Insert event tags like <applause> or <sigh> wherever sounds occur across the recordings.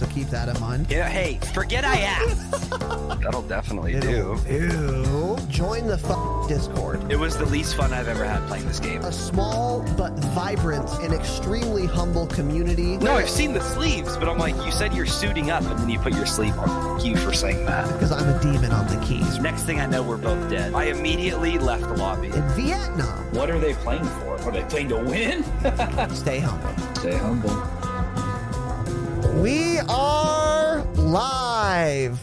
So keep that in mind. Yeah, hey, forget I asked. <laughs> That'll definitely It'll- do. Ew. Join the f- Discord. It was the least fun I've ever had playing this game. A small but vibrant and extremely humble community. No, I've seen the sleeves, but I'm like, you said you're suiting up, and then you put your sleeve on. Fuck You for saying that. Because I'm a demon on the keys. Next thing I know, we're both dead. I immediately left the lobby. In Vietnam. What are they playing for? Are they playing to win? <laughs> Stay humble. Stay humble. We are live.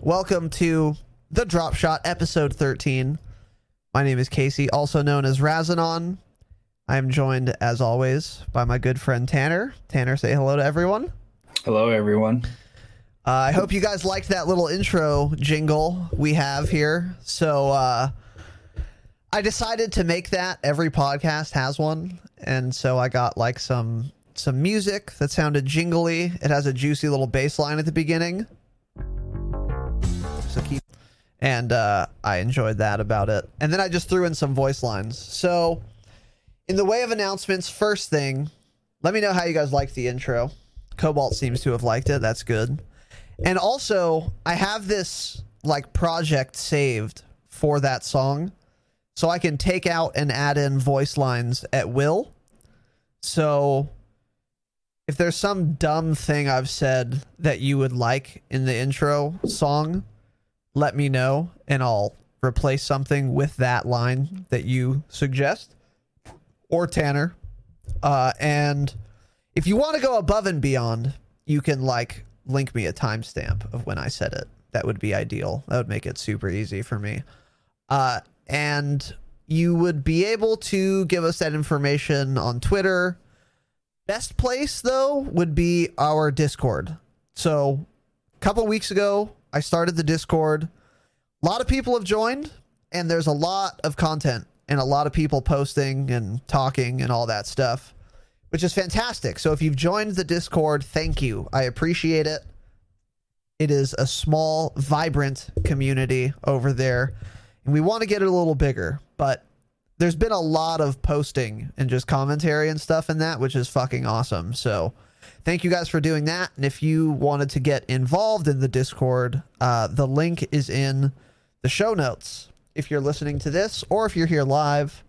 Welcome to the Drop Shot, episode 13. My name is Casey, also known as Razinon. I am joined, as always, by my good friend Tanner. Tanner, say hello to everyone. Hello, everyone. Uh, I hope you guys liked that little intro jingle we have here. So uh, I decided to make that. Every podcast has one, and so I got like some some music that sounded jingly. It has a juicy little bass line at the beginning. So keep and uh, I enjoyed that about it. And then I just threw in some voice lines. So in the way of announcements, first thing, let me know how you guys liked the intro. Cobalt seems to have liked it. That's good. And also, I have this like project saved for that song. So I can take out and add in voice lines at will. So if there's some dumb thing I've said that you would like in the intro song, let me know and I'll replace something with that line that you suggest or Tanner. Uh, and if you want to go above and beyond, you can like link me a timestamp of when I said it. That would be ideal. That would make it super easy for me. Uh, and you would be able to give us that information on Twitter. Best place though would be our Discord. So, a couple weeks ago, I started the Discord. A lot of people have joined, and there's a lot of content and a lot of people posting and talking and all that stuff, which is fantastic. So, if you've joined the Discord, thank you. I appreciate it. It is a small, vibrant community over there, and we want to get it a little bigger, but there's been a lot of posting and just commentary and stuff in that, which is fucking awesome. So, thank you guys for doing that. And if you wanted to get involved in the Discord, uh, the link is in the show notes. If you're listening to this or if you're here live,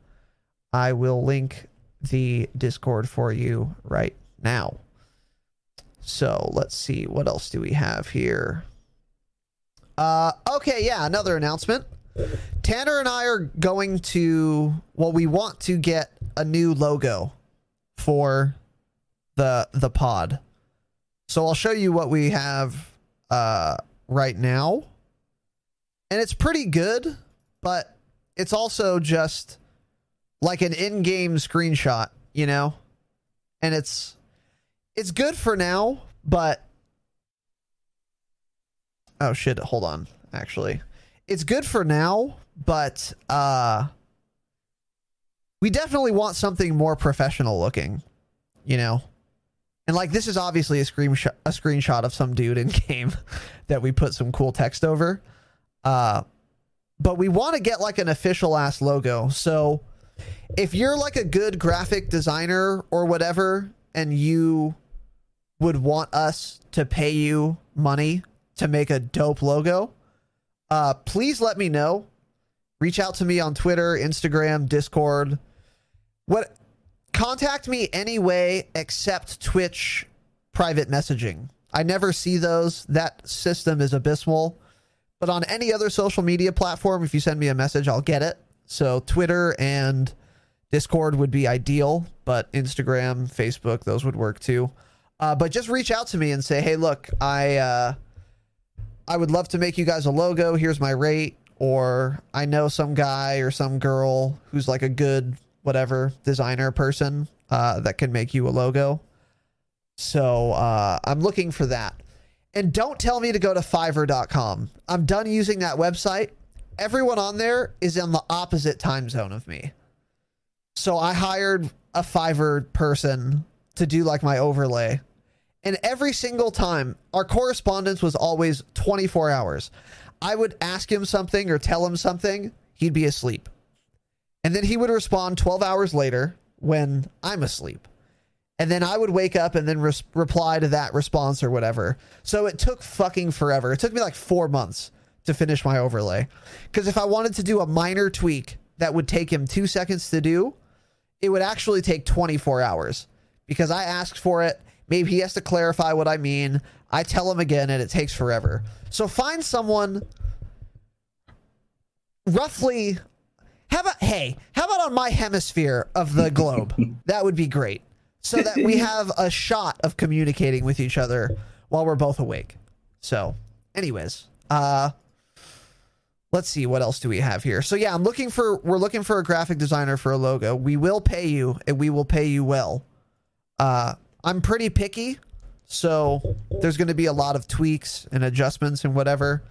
I will link the Discord for you right now. So let's see. What else do we have here? Uh, okay, yeah, another announcement. Tanner and I are going to well, we want to get a new logo for the the pod. So I'll show you what we have uh right now. And it's pretty good, but it's also just like an in-game screenshot, you know? And it's it's good for now, but Oh shit, hold on. Actually, it's good for now, but uh we definitely want something more professional looking, you know. And like this is obviously a screenshot a screenshot of some dude in <laughs> game that we put some cool text over. Uh but we want to get like an official ass logo. So if you're like a good graphic designer or whatever and you would want us to pay you money to make a dope logo, uh please let me know. Reach out to me on Twitter, Instagram, Discord. What contact me anyway except Twitch private messaging. I never see those. That system is abysmal. But on any other social media platform, if you send me a message, I'll get it. So Twitter and Discord would be ideal, but Instagram, Facebook, those would work too. Uh, but just reach out to me and say, "Hey, look, I uh, I would love to make you guys a logo. Here's my rate." Or I know some guy or some girl who's like a good whatever designer person uh, that can make you a logo. So uh, I'm looking for that. And don't tell me to go to fiverr.com. I'm done using that website. Everyone on there is in the opposite time zone of me. So I hired a Fiverr person to do like my overlay. And every single time, our correspondence was always 24 hours. I would ask him something or tell him something, he'd be asleep. And then he would respond 12 hours later when I'm asleep. And then I would wake up and then res- reply to that response or whatever. So it took fucking forever. It took me like four months to finish my overlay. Because if I wanted to do a minor tweak that would take him two seconds to do, it would actually take 24 hours. Because I asked for it. Maybe he has to clarify what I mean. I tell him again and it takes forever. So find someone roughly how about hey, how about on my hemisphere of the globe? <laughs> that would be great. So that we <laughs> have a shot of communicating with each other while we're both awake. So, anyways, uh let's see what else do we have here. So yeah, I'm looking for we're looking for a graphic designer for a logo. We will pay you and we will pay you well. Uh I'm pretty picky, so there's going to be a lot of tweaks and adjustments and whatever.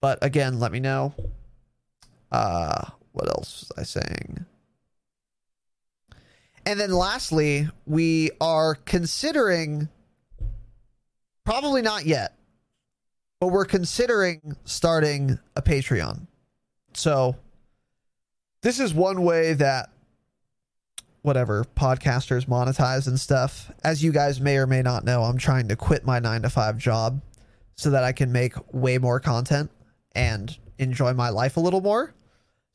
But again, let me know. Uh what else was I saying? And then lastly, we are considering probably not yet, but we're considering starting a Patreon. So this is one way that whatever podcasters monetize and stuff. As you guys may or may not know, I'm trying to quit my 9 to 5 job so that I can make way more content and enjoy my life a little more.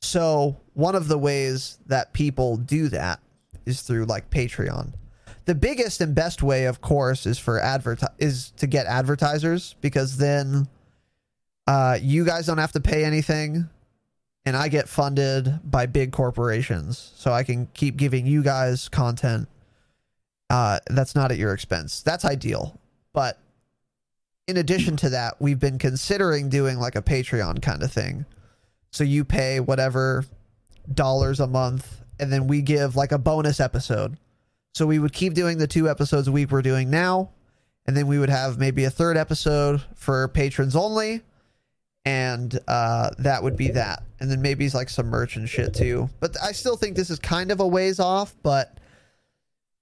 So, one of the ways that people do that is through like Patreon. The biggest and best way, of course, is for advert is to get advertisers because then uh, you guys don't have to pay anything, and I get funded by big corporations, so I can keep giving you guys content. Uh, that's not at your expense. That's ideal, but in addition to that, we've been considering doing like a Patreon kind of thing. So you pay whatever dollars a month, and then we give like a bonus episode. So we would keep doing the two episodes a week we're doing now, and then we would have maybe a third episode for patrons only, and uh, that would be that. And then maybe it's like some merch and shit too. But I still think this is kind of a ways off, but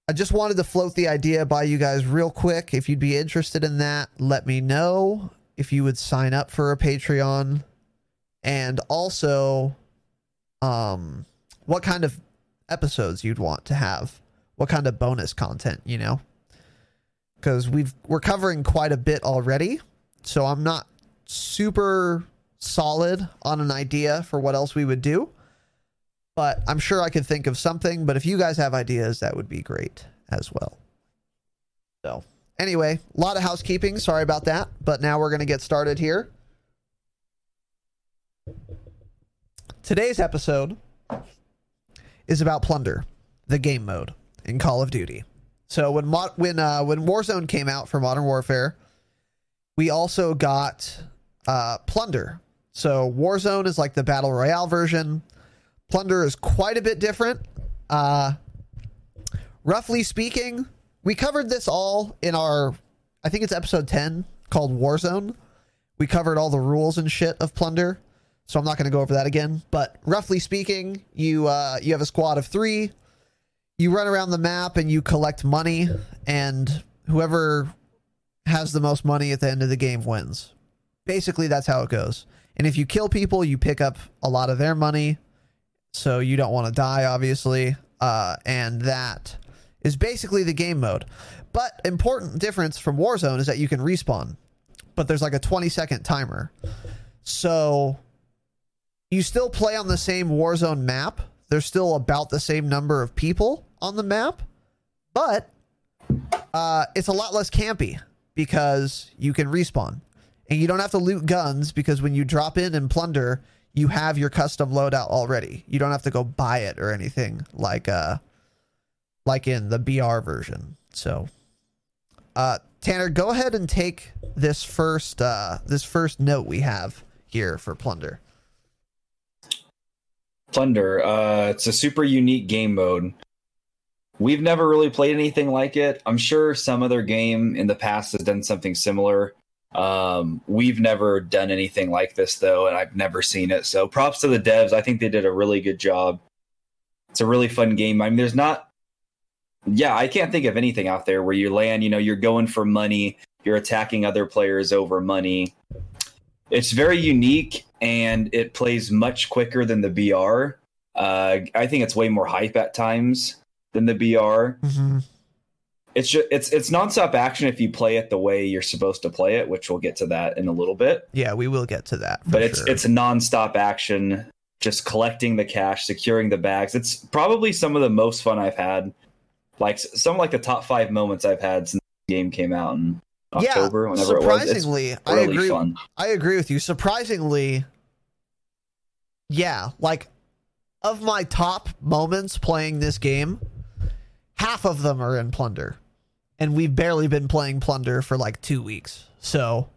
I just wanted to float the idea by you guys real quick. If you'd be interested in that, let me know. If you would sign up for a Patreon, and also um what kind of episodes you'd want to have what kind of bonus content you know because we've we're covering quite a bit already so i'm not super solid on an idea for what else we would do. But i'm sure i could think of something but if you guys have ideas that would be great as well. So anyway a lot of housekeeping. Sorry about that. But now we're going to get started here. Today's episode is about plunder, the game mode in Call of Duty. So when when uh, when Warzone came out for Modern Warfare, we also got uh, plunder. So Warzone is like the battle royale version. Plunder is quite a bit different. Uh, roughly speaking, we covered this all in our, I think it's episode ten called Warzone. We covered all the rules and shit of plunder so I'm not going to go over that again. But roughly speaking, you uh, you have a squad of three. You run around the map and you collect money, and whoever has the most money at the end of the game wins. Basically, that's how it goes. And if you kill people, you pick up a lot of their money. So you don't want to die, obviously. Uh, and that is basically the game mode. But important difference from Warzone is that you can respawn, but there's like a 20 second timer. So you still play on the same Warzone map. There's still about the same number of people on the map, but uh, it's a lot less campy because you can respawn and you don't have to loot guns because when you drop in and plunder, you have your custom loadout already. You don't have to go buy it or anything like uh like in the BR version. So uh Tanner, go ahead and take this first uh this first note we have here for plunder. Plunder. Uh, it's a super unique game mode. We've never really played anything like it. I'm sure some other game in the past has done something similar. Um, we've never done anything like this though, and I've never seen it. So props to the devs. I think they did a really good job. It's a really fun game. I mean, there's not, yeah, I can't think of anything out there where you land. You know, you're going for money. You're attacking other players over money. It's very unique and it plays much quicker than the BR. Uh, I think it's way more hype at times than the BR. Mm-hmm. It's just it's it's nonstop action if you play it the way you're supposed to play it, which we'll get to that in a little bit. Yeah, we will get to that. But it's sure. it's a nonstop action, just collecting the cash, securing the bags. It's probably some of the most fun I've had. Like some like the top five moments I've had since the game came out in Yeah, October, whenever it was. Surprisingly, I agree. fun. I agree with you. Surprisingly, yeah, like of my top moments playing this game, half of them are in Plunder. And we've barely been playing Plunder for like 2 weeks. So,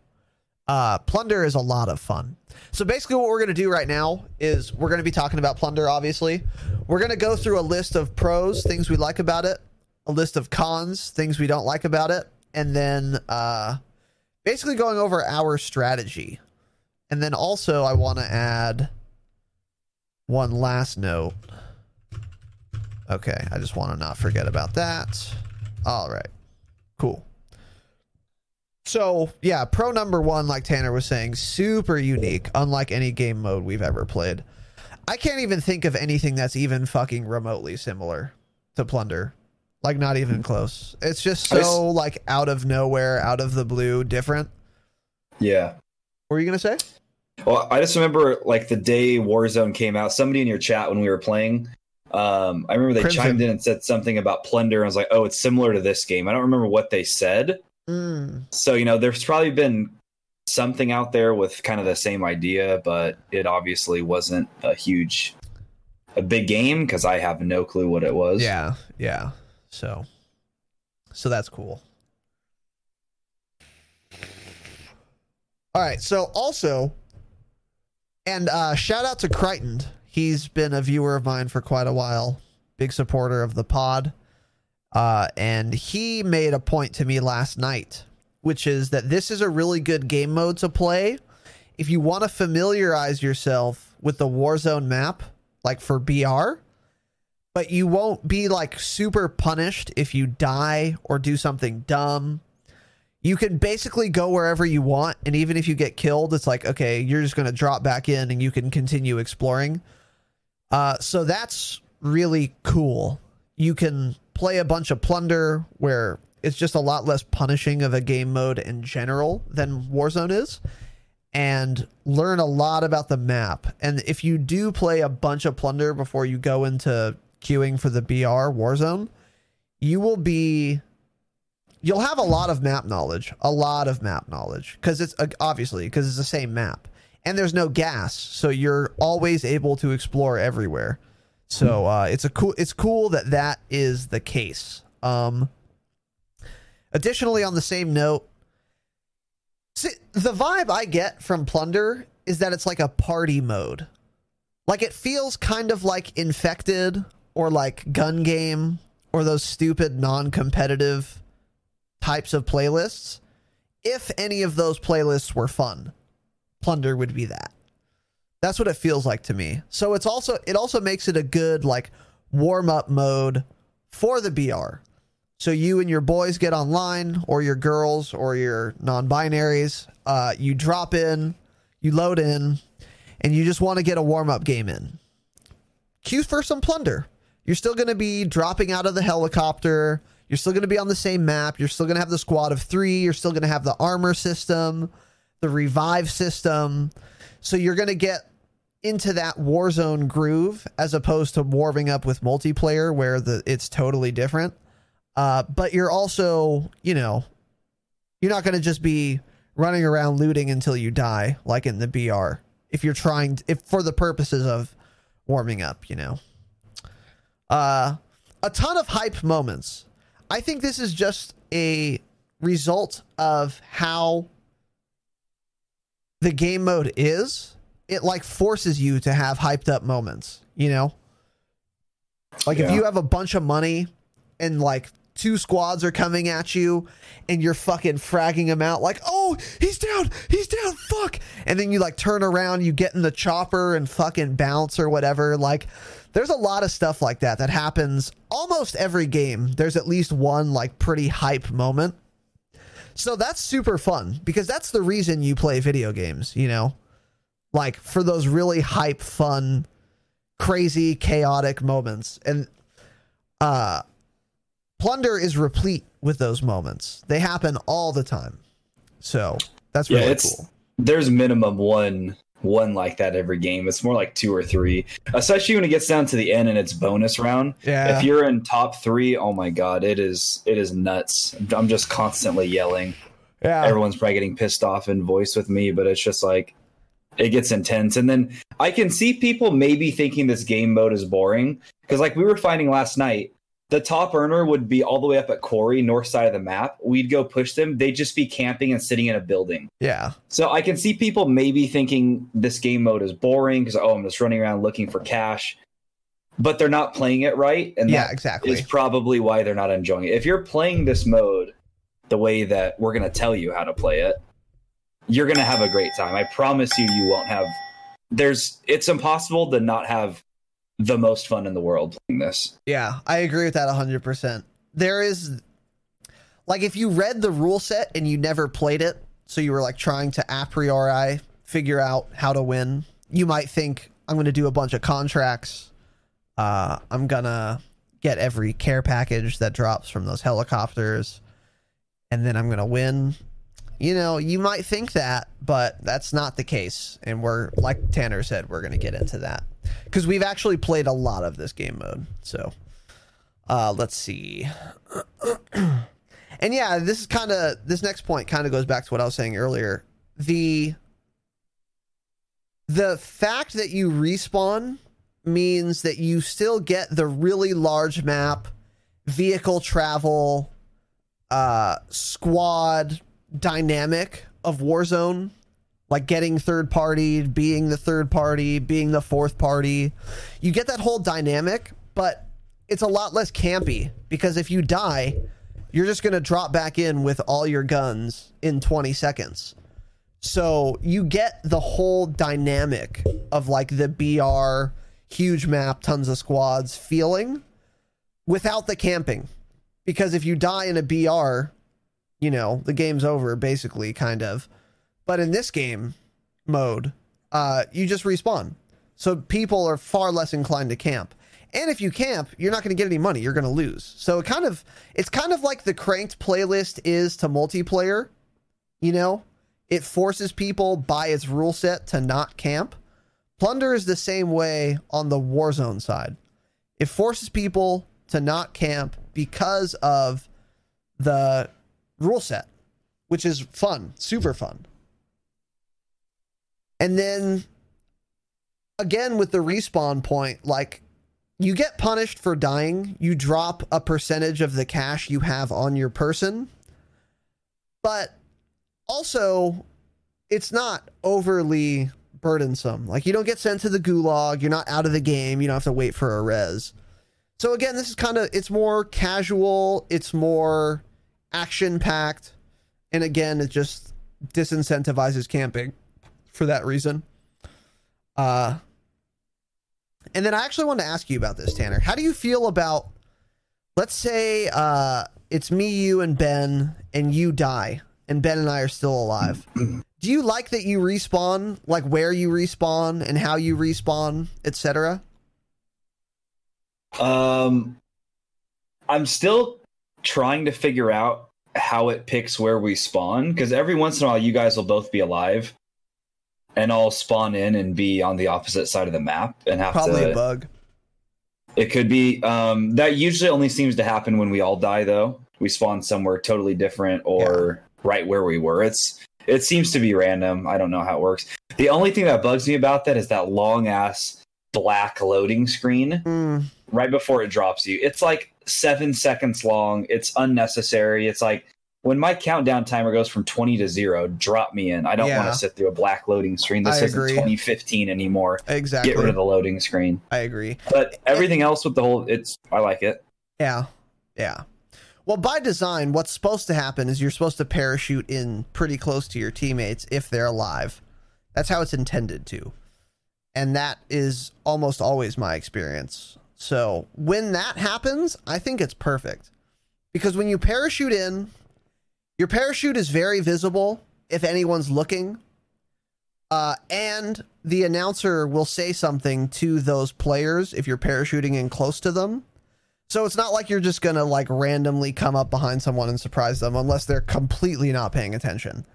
uh Plunder is a lot of fun. So basically what we're going to do right now is we're going to be talking about Plunder obviously. We're going to go through a list of pros, things we like about it, a list of cons, things we don't like about it, and then uh basically going over our strategy. And then also, I want to add one last note. Okay, I just want to not forget about that. All right, cool. So, yeah, pro number one, like Tanner was saying, super unique, unlike any game mode we've ever played. I can't even think of anything that's even fucking remotely similar to Plunder. Like, not even mm-hmm. close. It's just so, like, out of nowhere, out of the blue, different. Yeah. What were you going to say? Well, I just remember like the day Warzone came out, somebody in your chat when we were playing, um, I remember they Crimson. chimed in and said something about Plunder. I was like, oh, it's similar to this game. I don't remember what they said. Mm. So, you know, there's probably been something out there with kind of the same idea, but it obviously wasn't a huge, a big game because I have no clue what it was. Yeah, yeah. So, so that's cool. All right. So also, and uh, shout out to Crichton. He's been a viewer of mine for quite a while. Big supporter of the pod. Uh, and he made a point to me last night, which is that this is a really good game mode to play if you want to familiarize yourself with the Warzone map, like for BR but you won't be like super punished if you die or do something dumb. You can basically go wherever you want, and even if you get killed, it's like okay, you're just gonna drop back in and you can continue exploring. Uh, so that's really cool. You can play a bunch of plunder where it's just a lot less punishing of a game mode in general than Warzone is and learn a lot about the map. And if you do play a bunch of plunder before you go into queuing for the BR Warzone, you will be you'll have a lot of map knowledge, a lot of map knowledge cuz it's obviously cuz it's the same map. And there's no gas, so you're always able to explore everywhere. So uh, it's a cool it's cool that that is the case. Um additionally on the same note, See, the vibe I get from Plunder is that it's like a party mode. Like it feels kind of like Infected or like Gun Game or those stupid non competitive types of playlists. If any of those playlists were fun, Plunder would be that. That's what it feels like to me. So it's also it also makes it a good like warm up mode for the BR. So you and your boys get online, or your girls, or your non-binaries. Uh, you drop in, you load in, and you just want to get a warm-up game in. Queue for some plunder. You're still going to be dropping out of the helicopter. You're still going to be on the same map. You're still going to have the squad of three. You're still going to have the armor system, the revive system. So you're going to get into that Warzone groove as opposed to warming up with multiplayer where the it's totally different. Uh, but you're also, you know, you're not going to just be running around looting until you die like in the BR. If you're trying, if for the purposes of warming up, you know. Uh, a ton of hype moments. I think this is just a result of how the game mode is. It like forces you to have hyped up moments, you know? Like if you have a bunch of money and like two squads are coming at you and you're fucking fragging them out like, "Oh, he's down. He's down. Fuck." And then you like turn around, you get in the chopper and fucking bounce or whatever. Like there's a lot of stuff like that that happens almost every game. There's at least one like pretty hype moment. So that's super fun because that's the reason you play video games, you know? Like for those really hype, fun, crazy, chaotic moments. And uh Plunder is replete with those moments. They happen all the time. So that's Yeah, really it's cool. there's minimum one one like that every game. It's more like two or three, especially when it gets down to the end and it's bonus round. Yeah. If you're in top three, oh my god, it is it is nuts. I'm just constantly yelling. Yeah. Everyone's probably getting pissed off in voice with me, but it's just like it gets intense. And then I can see people maybe thinking this game mode is boring because, like we were finding last night, the top earner would be all the way up at Quarry, north side of the map. We'd go push them. They'd just be camping and sitting in a building. Yeah. So I can see people maybe thinking this game mode is boring because oh, I'm just running around looking for cash, but they're not playing it right, and Yeah, that exactly. is probably why they're not enjoying it. If you're playing this mode the way that we're gonna tell you how to play it, you're gonna have a great time. I promise you, you won't have. There's. It's impossible to not have the most fun in the world playing this. Yeah, I agree with that 100%. There is like if you read the rule set and you never played it, so you were like trying to a priori figure out how to win, you might think I'm going to do a bunch of contracts. Uh I'm going to get every care package that drops from those helicopters and then I'm going to win. You know, you might think that, but that's not the case. And we're like Tanner said, we're going to get into that because we've actually played a lot of this game mode. So, uh, let's see. <clears throat> and yeah, this is kind of this next point kind of goes back to what I was saying earlier. The the fact that you respawn means that you still get the really large map, vehicle travel, uh, squad dynamic of Warzone like getting third party, being the third party, being the fourth party. You get that whole dynamic, but it's a lot less campy because if you die, you're just going to drop back in with all your guns in 20 seconds. So you get the whole dynamic of like the BR, huge map, tons of squads feeling without the camping. Because if you die in a BR, you know, the game's over basically, kind of. But in this game mode, uh, you just respawn. So people are far less inclined to camp. And if you camp, you're not going to get any money. You're going to lose. So it kind of it's kind of like the cranked playlist is to multiplayer. You know, it forces people by its rule set to not camp. Plunder is the same way on the Warzone side. It forces people to not camp because of the rule set, which is fun, super fun. And then again with the respawn point, like you get punished for dying, you drop a percentage of the cash you have on your person. But also it's not overly burdensome. Like you don't get sent to the gulag, you're not out of the game, you don't have to wait for a res. So again, this is kind of it's more casual, it's more action packed, and again, it just disincentivizes camping for that reason. Uh and then I actually wanted to ask you about this, Tanner. How do you feel about let's say uh it's me, you, and Ben, and you die, and Ben and I are still alive. Do you like that you respawn, like where you respawn and how you respawn, etc.? Um, I'm still trying to figure out how it picks where we spawn because every once in a while you guys will both be alive, and I'll spawn in and be on the opposite side of the map and have Probably to. a bug. It could be. Um, that usually only seems to happen when we all die, though. We spawn somewhere totally different or right where we were. It's it seems to be random. I don't know how it works. The only thing that bugs me about that is that long ass black loading screen Mm, right before it drops you. It's like seven seconds long. It's unnecessary. It's like when my countdown timer goes from 20 to zero, drop me in. I don't want to sit through a black loading screen. This I isn't agree. 2015 anymore. exactly. Get rid of the loading screen. I agree. But everything else with the whole, it's, I like it. Yeah. Yeah. Well, by design, what's supposed to happen is you're supposed to parachute in pretty close to your teammates if they're alive. That's how it's intended to. And that is almost always my experience. So when that happens, I think it's perfect. Because when you parachute in, your parachute is very visible if anyone's looking. Uh, and the announcer will say something to those players if you're parachuting in close to them. So it's not like you're just gonna like randomly come up behind someone and surprise them unless they're completely not paying attention.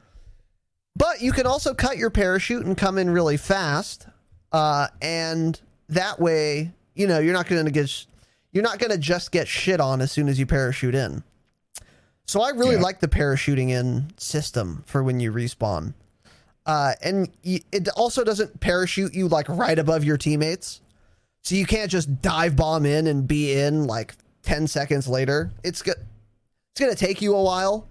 But you can also cut your parachute and come in really fast, uh, and that way, you know, you're not gonna get you're not gonna just get shit on as soon as you parachute in. So I really Yeah. like the parachuting in system for when you respawn. Uh, and y- it also doesn't parachute you like right above your teammates. So you can't just dive bomb in and be in like 10 seconds later. It's go- it's going to take you a while.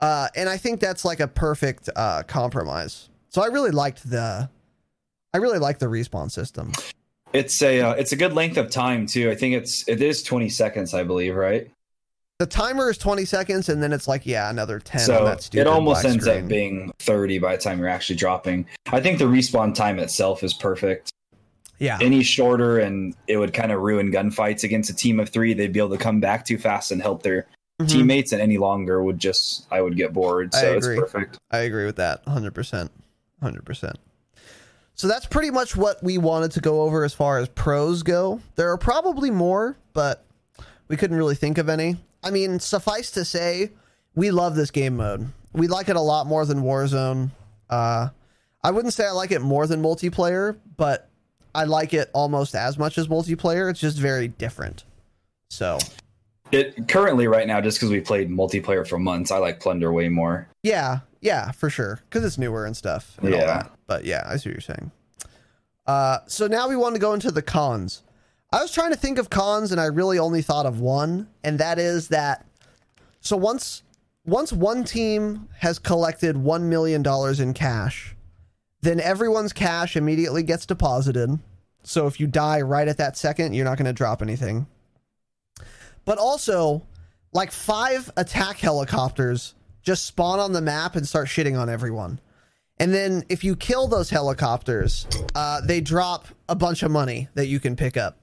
Uh, and I think that's like a perfect uh, compromise. So I really liked the I really like the respawn system. It's a, uh, it's a good length of time too. I think it's, it is 20 seconds, I believe, right? The timer is 20 seconds and then it's like yeah, another 10 on so it almost ends screen. up being 30 by the time you're actually dropping. I think the respawn time itself is perfect. Yeah. Any shorter and it would kind of ruin gunfights against a team of three. They'd be able to come back too fast and help their Mhm. teammates, and any longer would just I would get bored. So it's perfect. I agree with that 100%. 100%. So that's pretty much what we wanted to go over as far as pros go. There are probably more, but we couldn't really think of any. I mean, suffice to say, we love this game mode. We like it a lot more than Warzone. Uh, I wouldn't say I like it more than multiplayer, but I like it almost as much as multiplayer. It's just very different. So, It currently right now, just because we played multiplayer for months, I like Plunder way more. Yeah, yeah, for sure. Because it's newer and stuff. And all Yeah. that. But yeah, I see what you're saying. Uh, so now we want to go into the cons. I was trying to think of cons, and I really only thought of one, and that is that. So once once one team has collected one million dollars in cash, then everyone's cash immediately gets deposited. So if you die right at that second, you're not going to drop anything. But also, like five attack helicopters just spawn on the map and start shitting on everyone. And then if you kill those helicopters, uh, they drop a bunch of money that you can pick up.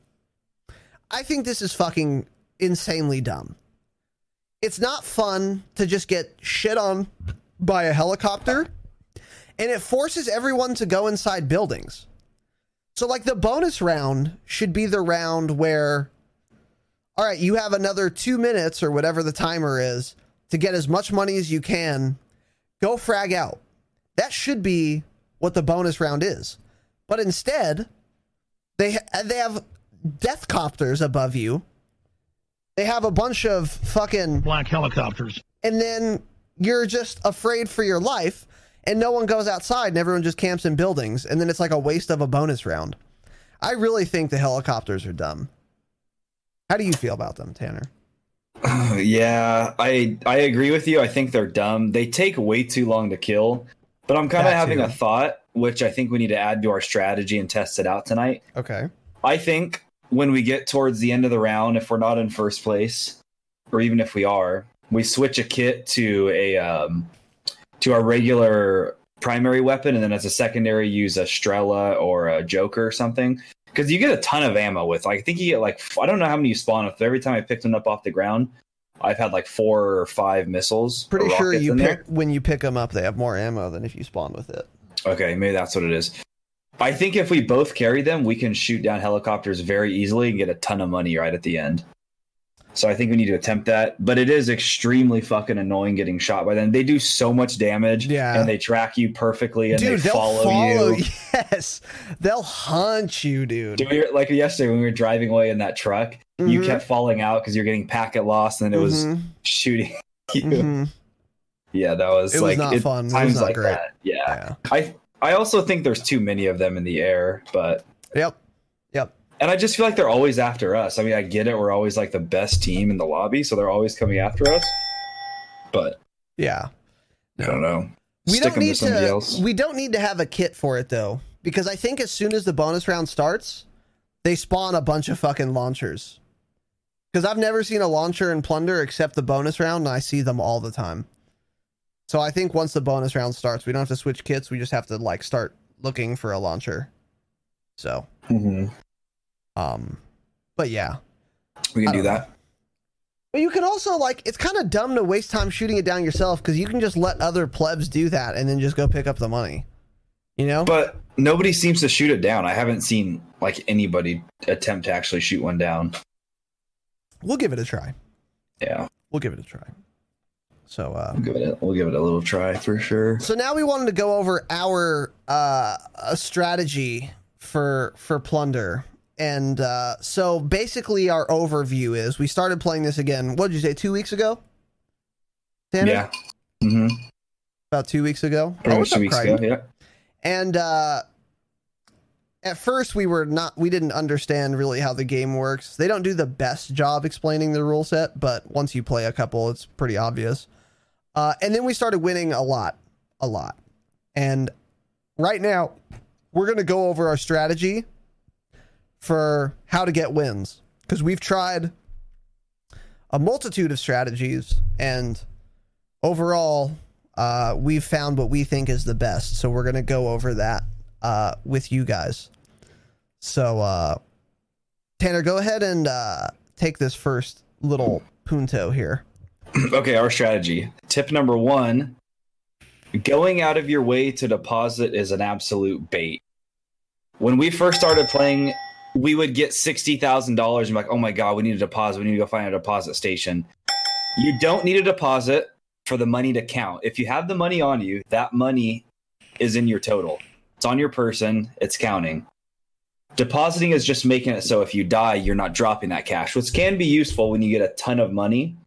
I think this is fucking insanely dumb. It's not fun to just get shit on by a helicopter, and it forces everyone to go inside buildings. So, like, the bonus round should be the round where all right, you have another two minutes or whatever the timer is to get as much money as you can. Go frag out. That should be what the bonus round is. But instead, they they have death copters above you. They have a bunch of fucking black helicopters. and then you're just afraid for your life and no one goes outside and everyone just camps in buildings and then it's like a waste of a bonus round. I really think the helicopters are dumb. How do you feel about them, Tanner? <clears throat> yeah, I I agree with you. I think they're dumb. They take way too long to kill. But I'm kind of having too. a thought, which I think we need to add to our strategy and test it out tonight. Okay. I think when we get towards the end of the round, if we're not in first place, or even if we are, we switch a kit to a um, to our regular primary weapon, and then as a secondary, use a Strela or a Joker or something. Because you get a ton of ammo with. Like, I think you get like I don't know how many you spawn with. But every time I picked one up off the ground, I've had like four or five missiles. Pretty sure you pick there. when you pick them up, they have more ammo than if you spawn with it. Okay, maybe that's what it is. I think if we both carry them, we can shoot down helicopters very easily and get a ton of money right at the end. So I think we need to attempt that. But it is extremely fucking annoying getting shot by them. They do so much damage. Yeah. And they track you perfectly and dude, they follow, follow. you. <laughs> Yes, they'll hunt you, dude. Dude, we were, like yesterday when we were driving away in that truck, you Mhm. kept falling out because you're getting packet lost and it was Mhm, shooting <laughs> you. mhm. Yeah, that was It was like not it- fun. It was Times not like great. that. Yeah. Yeah. I I also think there's too many of them in the air, but Yep. And I just feel like they're always after us. I mean, I get it. We're always like the best team in the lobby, so they're always coming after us. But Yeah. I don't know. We Stick don't need to else. We don't need to have a kit for it though, because I think as soon as the bonus round starts, they spawn a bunch of fucking launchers. Because I've never seen a launcher in Plunder except the bonus round, and I see them all the time. So I think once the bonus round starts, we don't have to switch kits. We just have to like start looking for a launcher. So, Mhm. Um, but yeah. We can do that. But you can also like it's kind of dumb to waste time shooting it down yourself because you can just let other plebs do that and then just go pick up the money. You know? But nobody seems to shoot it down. I haven't seen like anybody attempt to actually shoot one down. we'll give it a try. Yeah, We'll give it a try. So uh we'll give it. A, we'll give it a little try for sure. so now we wanted to go over our uh a strategy for for plunder. And uh so basically our overview is we started playing this again, what did you say, two weeks ago? Tanner? Yeah. hmm About two weeks ago. Oh, two weeks ago. Yeah. And uh at first we were not we didn't understand really how the game works. They don't do the best job explaining the rule set, but once you play a couple it's pretty obvious. Uh and then we started winning a lot, a lot. And right now we're going to go over our strategy for how to get wins because we've tried a multitude of strategies and overall uh, we've found what we think is the best so we're going to go over that uh, with you guys so uh, tanner go ahead and uh, take this first little punto here <clears throat> Okay, our strategy. Tip number one going out of your way to deposit is an absolute bait. When we first started playing, we would get $60,000 and be like, oh my God, we need a deposit. We need to go find a deposit station. You don't need a deposit for the money to count. If you have the money on you, that money is in your total. It's on your person, it's counting. Depositing is just making it so if you die, you're not dropping that cash, which can be useful when you get a ton of money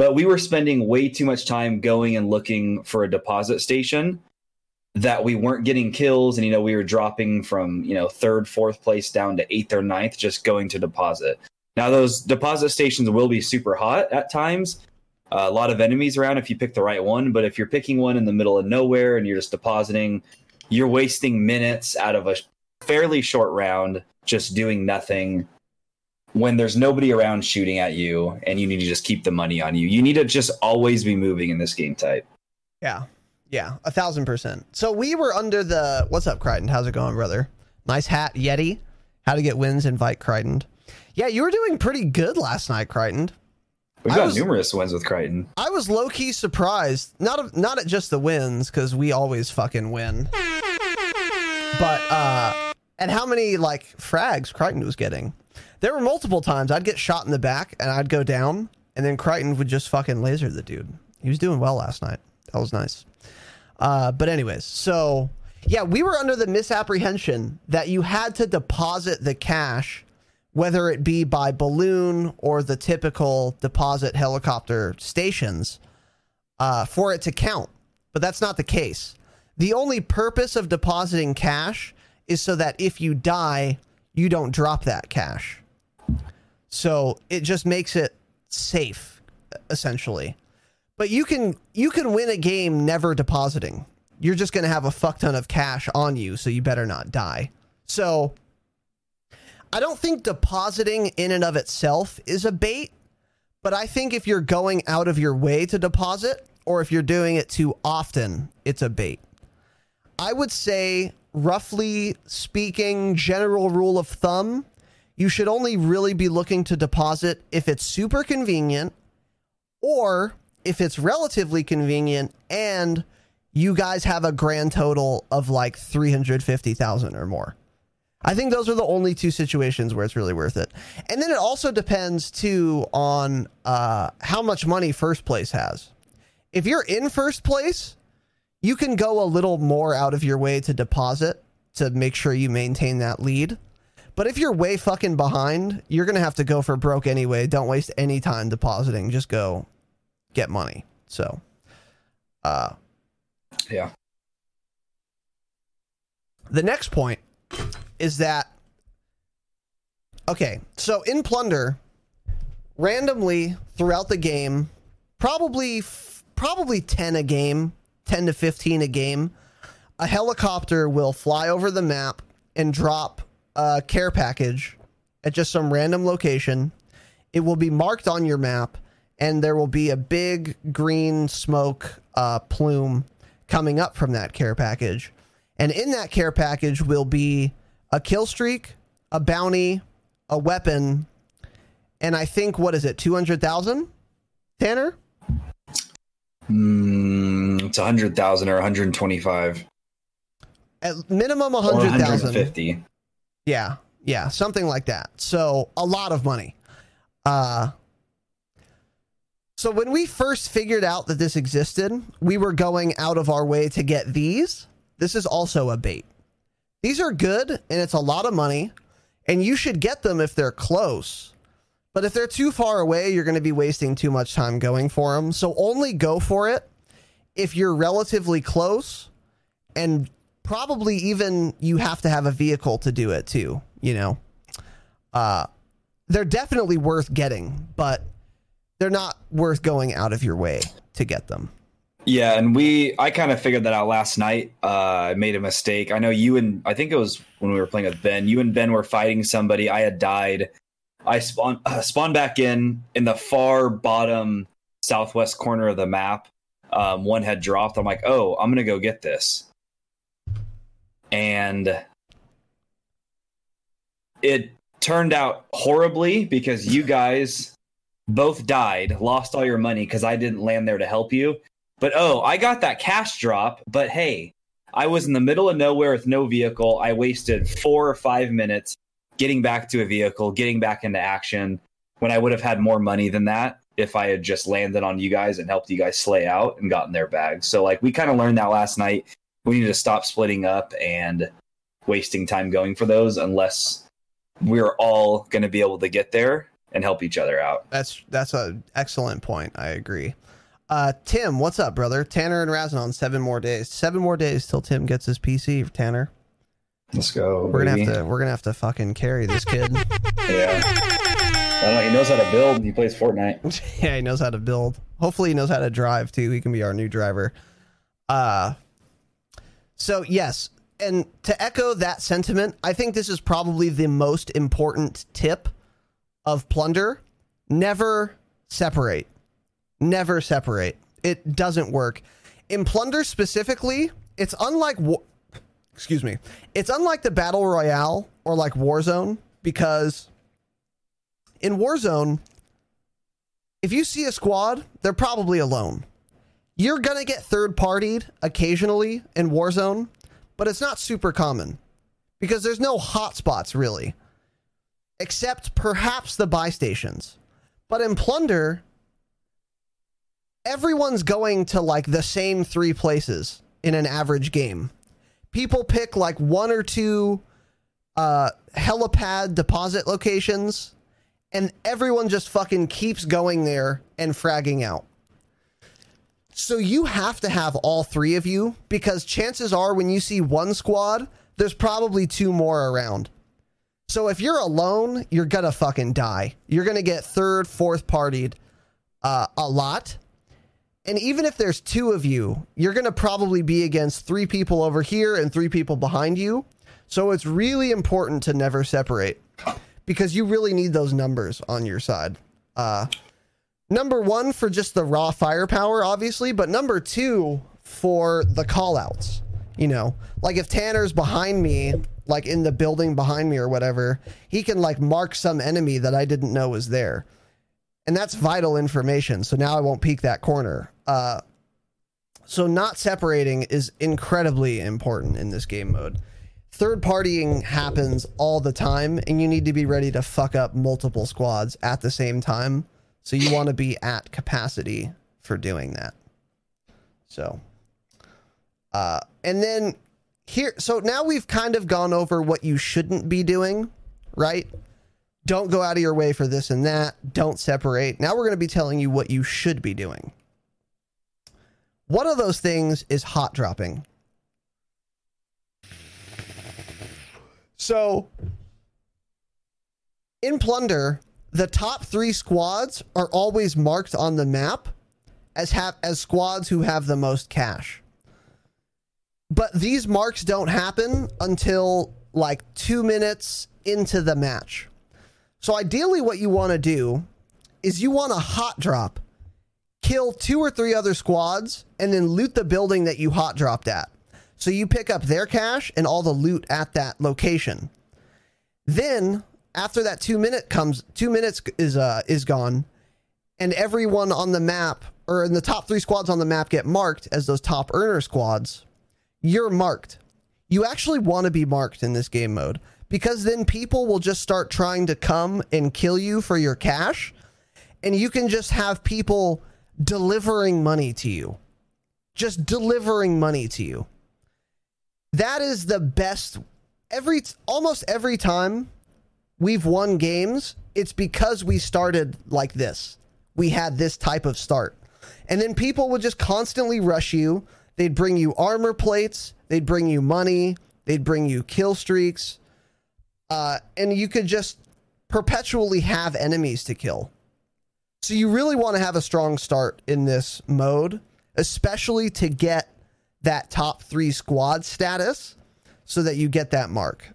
but we were spending way too much time going and looking for a deposit station that we weren't getting kills and you know we were dropping from you know third fourth place down to eighth or ninth just going to deposit now those deposit stations will be super hot at times uh, a lot of enemies around if you pick the right one but if you're picking one in the middle of nowhere and you're just depositing you're wasting minutes out of a fairly short round just doing nothing when there's nobody around shooting at you and you need to just keep the money on you. You need to just always be moving in this game type. yeah yeah a thousand percent so we were under the what's up crichton how's it going brother nice hat yeti how to get wins invite crichton yeah you were doing pretty good last night crichton We've got was- numerous wins with Crichton. I was low key surprised, not not at just the wins because we always fucking win, but uh, and how many like frags Crichton was getting. There were multiple times I'd get shot in the back and I'd go down, and then Crichton would just fucking laser the dude. He was doing well last night. That was nice. Uh, but anyways, so yeah, we were under the misapprehension that you had to deposit the cash, whether it be by balloon or the typical deposit helicopter stations, uh, for it to count. But that's not the case. The only purpose of depositing cash is so that if you die, you don't drop that cash. So it just makes it safe, essentially. But you can you can win a game never depositing. You're just going to have a fuck ton of cash on you, so you better not die. So I don't think depositing in and of itself is a bait, but I think if you're going out of your way to deposit or if you're doing it too often, it's a bait. I would say roughly speaking, general rule of thumb, you should only really be looking to deposit if it's super convenient or if it's relatively convenient and you guys have a grand total of like 350,000 or more. I think those are the only two situations where it's really worth it. And then it also depends too on uh, how much money first place has. If you're in first place, you can go a little more out of your way to deposit to make sure you maintain that lead. But if you're way fucking behind, you're to have to go for broke anyway. Don't waste any time depositing. Just go get money. So, uh, Yeah. the next point is that okay so in plunder randomly throughout the game probably f- probably 10 a game 10 to 15 a game a helicopter will fly over the map and drop a care package at just some random location it will be marked on your map and there will be a big green smoke uh, plume coming up from that care package and in that care package will be a kill streak, a bounty, a weapon, and I think what is it, two hundred thousand? Tanner? Mm, it's 100,000 or 125. At minimum a hundred thousand. 150. Yeah, yeah, something like that. So a lot of money. Uh so when we first figured out that this existed, we were going out of our way to get these. This is also a bait. These are good and it's a lot of money, and you should get them if they're close. But if they're too far away, you're going to be wasting too much time going for them. So only go for it if you're relatively close and probably even you have to have a vehicle to do it too, you know. Uh they're definitely worth getting, but they're not worth going out of your way to get them. Yeah, and we I kind of figured that out last night. Uh, I made a mistake. I know you and I think it was when we were playing with Ben. You and Ben were fighting somebody. I had died. I spawned uh, spawned back in in the far bottom southwest corner of the map. Um, one had dropped. I'm like, oh, I'm gonna go get this, and it turned out horribly because you guys both died, lost all your money because I didn't land there to help you. But oh, I got that cash drop. But hey, I was in the middle of nowhere with no vehicle. I wasted four or five minutes getting back to a vehicle, getting back into action when I would have had more money than that if I had just landed on you guys and helped you guys slay out and gotten their bags. So like we kind of learned that last night. We need to stop splitting up and wasting time going for those unless we're all going to be able to get there and help each other out. That's that's a excellent point. I agree. Uh, Tim, what's up, brother? Tanner and Razinon, seven more days. Seven more days till Tim gets his PC. Tanner, Let's go. we're gonna have to we're gonna have to fucking carry this kid. <laughs> Yeah. I don't know. He knows how to build. He plays Fortnite. <laughs> yeah, he knows how to build. Hopefully, he knows how to drive too. He can be our new driver. Uh, so yes, and to echo that sentiment, I think this is probably the most important tip of plunder. Never separate. Never separate. It doesn't work. In plunder specifically, it's unlike war- excuse me. It's unlike the battle royale or like Warzone because in Warzone, if you see a squad, they're probably alone. You're to get third partied occasionally in Warzone, but it's not super common because there's no hotspots really, except perhaps the buy stations. But in Plunder, everyone's going to like the same three places in an average game. People pick like one or two uh, helipad deposit locations and everyone just fucking keeps going there and fragging out. So you have to have all three of you because chances are when you see one squad, there's probably two more around. So if you're alone, you're gonna fucking die. You're gonna get third, fourth partied uh, a lot. And even if there's two of you, you're gonna probably be against three people over here and three people behind you. So it's really important to never separate because you really need those numbers on your side. Uh, number one for just the raw firepower, obviously, but number two for the callouts. You know, like if Tanner's behind me, like in the building behind me or whatever, he can like mark some enemy that I didn't know was there. And that's vital information. So now I won't peek that corner. Uh, so not separating is incredibly important in this game mode. Third partying happens all the time, and you need to be ready to fuck up multiple squads at the same time. So you want to be at capacity for doing that. So, uh, and then here, so now we've kind of gone over what you shouldn't be doing, right? Don't go out of your way for this and that. Don't separate. Now we're going to be telling you what you should be doing. One of those things is hot dropping. So, in Plunder, the top three squads are always marked on the map as have as squads who have the most cash. But these marks don't happen until like two minutes into the match. So ideally, what you want to do is you want to hot drop, kill two or three other squads, and then loot the building that you hot dropped at. So you pick up their cash and all the loot at that location. Then after that two minute comes, two minutes is uh is gone, and everyone on the map or in the top three squads on the map get marked as those top earner squads. You're marked. You actually want to be marked in this game mode because then people will just start trying to come and kill you for your cash, and you can just have people delivering money to you, just delivering money to you. That is the best. Every almost every time we've won games, it's because we started like this. We had this type of start. And then people would just constantly rush you. They'd bring you armor plates, they'd bring you money, they'd bring you kill streaks. Uh, and you could just perpetually have enemies to kill. So you really want to have a strong start in this mode, especially to get that top three squad status so that you get that mark.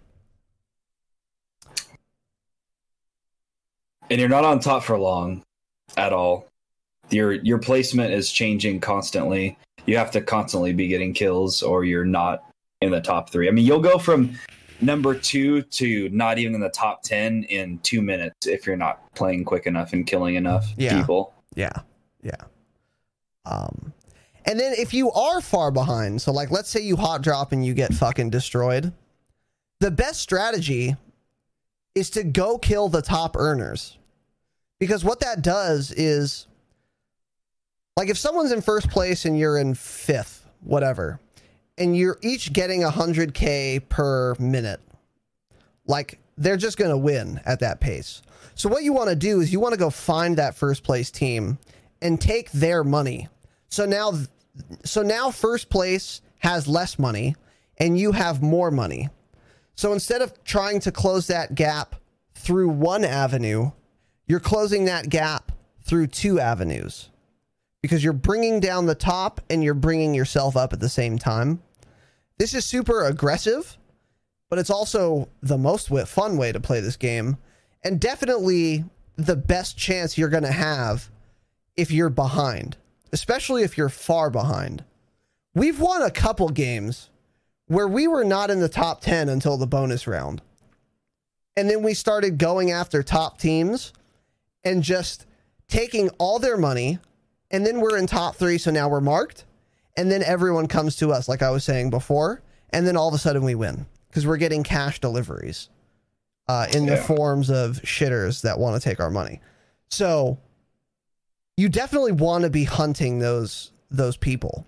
And you're not on top for long at all. Your your placement is changing constantly. You have to constantly be getting kills or you're not in the top 3. I mean, you'll go from number 2 to not even in the top 10 in 2 minutes if you're not playing quick enough and killing enough Yeah. people. Yeah. Yeah. Um and then if you are far behind, so like let's say you hot drop and you get fucking destroyed, the best strategy is to go kill the top earners. Because what that does is like if someone's in first place and you're in fifth, whatever, and you're each getting 100k per minute, like they're just going to win at that pace. So what you want to do is you want to go find that first place team and take their money. So now so now first place has less money and you have more money. So instead of trying to close that gap through one avenue, you're closing that gap through two avenues because you're bringing down the top and you're bringing yourself up at the same time. This is super aggressive, but it's also the most fun way to play this game and definitely the best chance you're going to have if you're behind, especially if you're far behind. We've won a couple games where we were not in the top 10 until the bonus round. And then we started going after top teams and just taking all their money. And then we're in top three. So now we're marked. And then everyone comes to us, like I was saying before. And then all of a sudden we win because we're getting cash deliveries uh, in the forms of shitters that want to take our money. So you definitely want to be hunting those those people.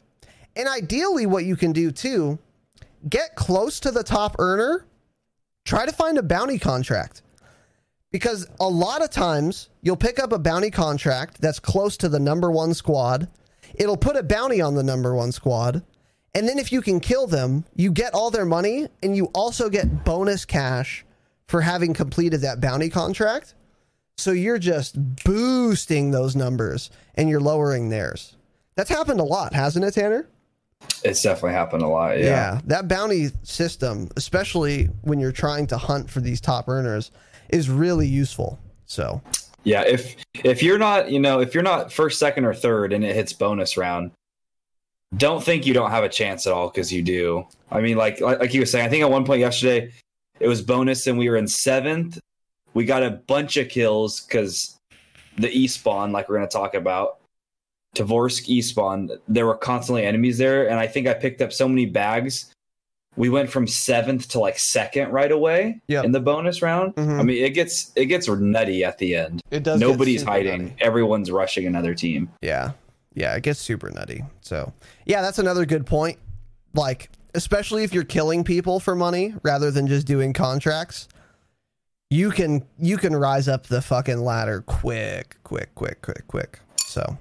And ideally what you can do too, get close to the top earner, try to find a bounty contract. Because a lot of times you'll pick up a bounty contract that's close to the number 1 squad. It'll put a bounty on the number 1 squad. And then if you can kill them, you get all their money and you also get bonus cash for having completed that bounty contract. So you're just boosting those numbers and you're lowering theirs. That's happened a lot, hasn't it, Tanner? It's definitely happened a lot. Yeah. that bounty system, especially when you're trying to hunt for these top earners, is really useful. So, Yeah, if if you're not, you know, if you're not first, second, or third, and it hits bonus round, don't think you don't have a chance at all because you do. I mean, like like, you were saying, I think at one point yesterday, it was bonus and we were in seventh. We got a bunch of kills because the E spawn, like we're going to talk about, Tavorsk E spawn, there were constantly enemies there, and I think I picked up so many bags. We went from seventh to like second right away Yep. in the bonus round. Mhm. I mean, it gets it gets nutty at the end. It does. Nobody's hiding. nutty. Everyone's rushing another team. Yeah. Yeah, it gets super nutty. So, yeah, that's another good point. Like, especially if you're killing people for money rather than just doing contracts, you can you can rise up the fucking ladder quick, quick, quick, quick, quick. So,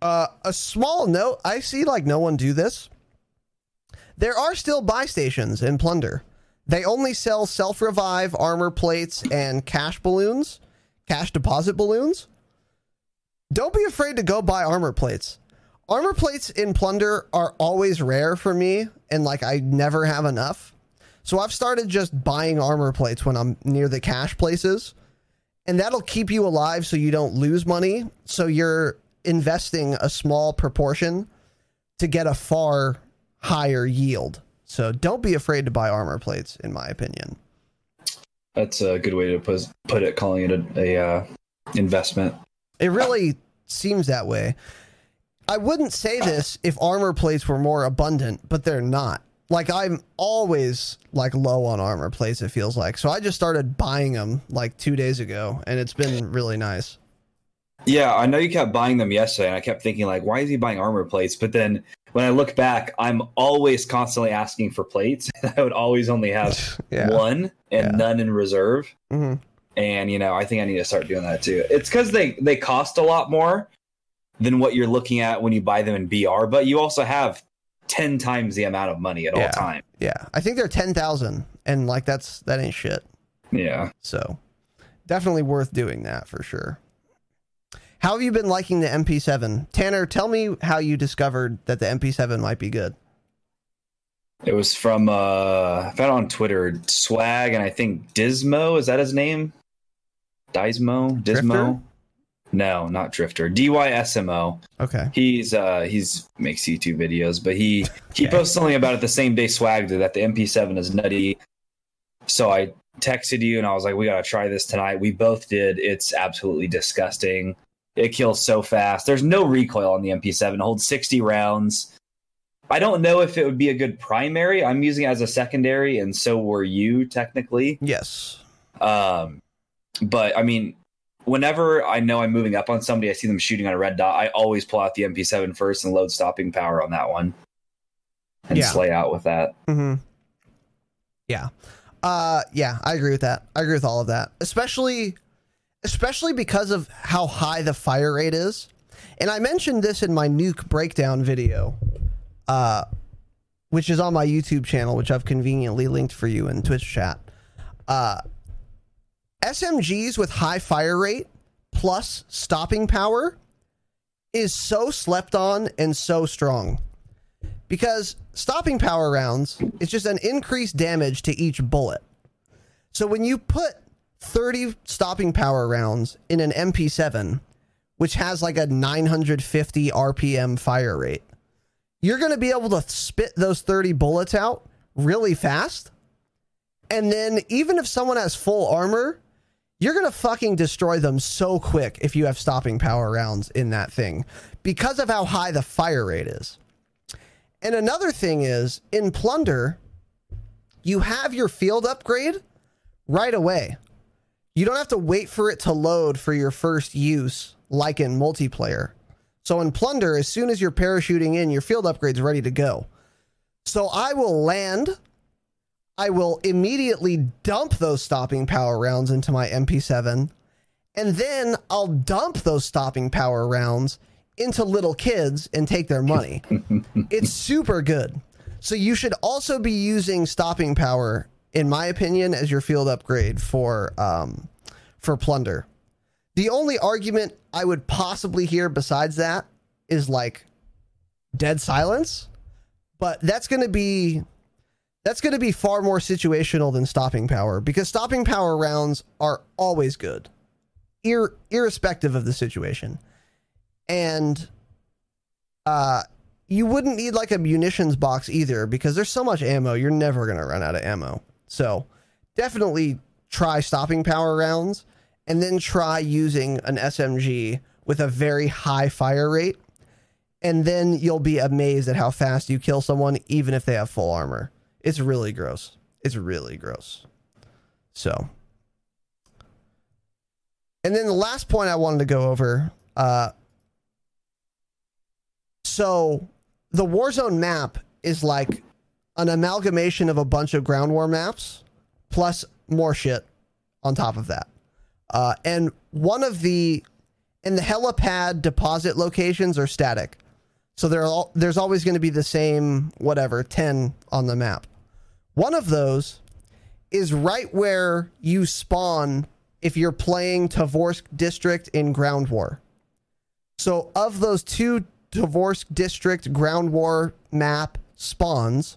uh, a small note, I see like no one do this. There are still buy stations in Plunder. They only sell self revive, armor plates, and cash balloons, cash deposit balloons don't be afraid to go buy armor plates. Armor plates in Plunder are always rare for me, and like I never have enough. So I've started just buying armor plates when I'm near the cash places, and that'll keep you alive so you don't lose money. So you're investing a small proportion to get a far higher yield. So don't be afraid to buy armor plates, in my opinion. That's a good way to put put it. Calling it a, a uh, investment. It really seems that way. I wouldn't say this if armor plates were more abundant, but they're not. Like I'm always like low on armor plates it feels like. So I just started buying them like 2 days ago and it's been really nice. Yeah, I know you kept buying them yesterday, and I kept thinking like, why is he buying armor plates? But then when I look back, I'm always constantly asking for plates. <laughs> I would always only have <laughs> Yeah. one and Yeah. none in reserve. Mhm. And you know, I think I need to start doing that too. It's because they they cost a lot more than what you're looking at when you buy them in BR, but you also have ten times the amount of money at Yeah. all time. Yeah. I think they're 10,000 and like that's that ain't shit. Yeah. So definitely worth doing that for sure. How have you been liking the MP7? Tanner, tell me how you discovered that the MP7 might be good. It was from uh I found it on Twitter, Swag, and I think Dismo, is that his name? Dismo? Dismo? Drifter? No, not Drifter. DYSMO. Okay. He's uh he's makes YouTube videos, but he he <laughs> Okay. posted something about it the same day Swag did that the MP7 is nutty. So I texted you and I was like, we gotta try this tonight. We both did. It's absolutely disgusting. It kills so fast. There's no recoil on the MP7. It holds 60 rounds. I don't know if it would be a good primary. I'm using it as a secondary, and so were you technically. Yes. Um, but I mean, whenever I know I'm moving up on somebody, I see them shooting on a red dot. I always pull out the MP7 first and load stopping power on that one, and Yeah. slay out with that. Mm-hmm. Yeah. Uh yeah, I agree with that. I agree with all of that. Especially especially because of how high the fire rate is. And I mentioned this in my nuke breakdown video. Uh which is on my YouTube channel, which I've conveniently linked for you in Twitch chat. Uh SMGs with high fire rate plus stopping power is so slept on and so strong because stopping power rounds is just an increased damage to each bullet. So when you put 30 stopping power rounds in an MP7, which has like a 950 RPM fire rate, you're going to be able to spit those 30 bullets out really fast. And then even if someone has full armor, you're going to fucking destroy them so quick if you have stopping power rounds in that thing because of how high the fire rate is. And another thing is in Plunder, you have your field upgrade right away. You don't have to wait for it to load for your first use like in multiplayer. So in Plunder, as soon as you're parachuting in, your field upgrade's ready to go. So I will land. I will immediately dump those stopping power rounds into my MP7. And then I'll dump those stopping power rounds into little kids and take their money. <laughs> it's super good. So you should also be using stopping power, in my opinion, as your field upgrade for um, for plunder. The only argument I would possibly hear besides that is like dead silence, but that's going to be that's going to be far more situational than stopping power because stopping power rounds are always good, ir- irrespective of the situation. And uh, you wouldn't need like a munitions box either because there's so much ammo, you're never going to run out of ammo. So definitely try stopping power rounds. and then try using an SMG with a very high fire rate. And then you'll be amazed at how fast you kill someone, even if they have full armor. It's really gross. It's really gross. So, and then the last point I wanted to go over. Uh, so, the Warzone map is like an amalgamation of a bunch of ground war maps plus more shit on top of that. Uh, and one of the and the helipad deposit locations are static. So all, there's always going to be the same whatever 10 on the map. One of those is right where you spawn if you're playing Tavorsk district in ground war. So of those two Tavorsk district ground war map spawns,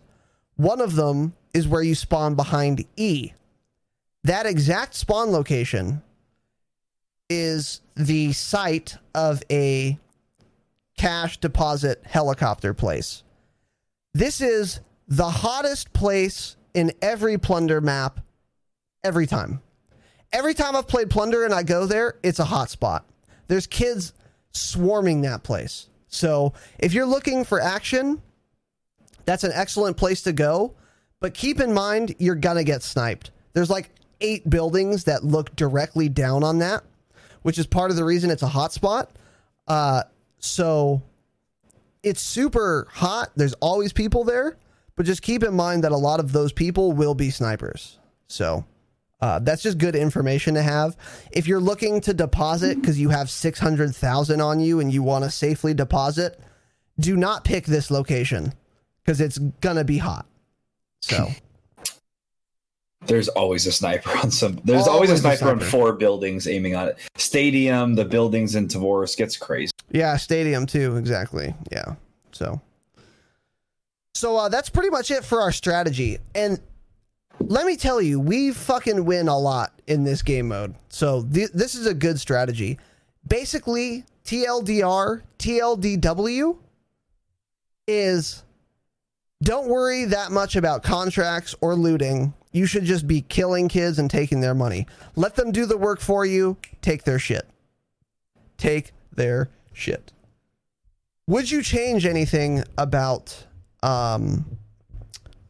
one of them is where you spawn behind E. That exact spawn location is the site of a cash deposit helicopter place. This is the hottest place in every plunder map every time. Every time I've played plunder and I go there, it's a hot spot. There's kids swarming that place. So, if you're looking for action, that's an excellent place to go, but keep in mind you're going to get sniped. There's like 8 buildings that look directly down on that which is part of the reason it's a hot spot. Uh, so it's super hot. There's always people there, but just keep in mind that a lot of those people will be snipers. So uh, that's just good information to have. If you're looking to deposit because you have 600,000 on you and you want to safely deposit, do not pick this location because it's going to be hot. So. <laughs> There's always a sniper on some. There's always, always a, sniper a, sniper on four buildings aiming on it. Stadium, the buildings in Tavorsk gets crazy. Yeah, stadium too. Exactly. Yeah. So. So uh, that's pretty much it for our strategy. And let me tell you, we fucking win a lot in this game mode. So th- this is a good strategy. Basically, TLDR, TLDW is don't worry that much about contracts or looting you should just be killing kids and taking their money. Let them do the work for you. Take their shit. Take their shit. Would you change anything about um,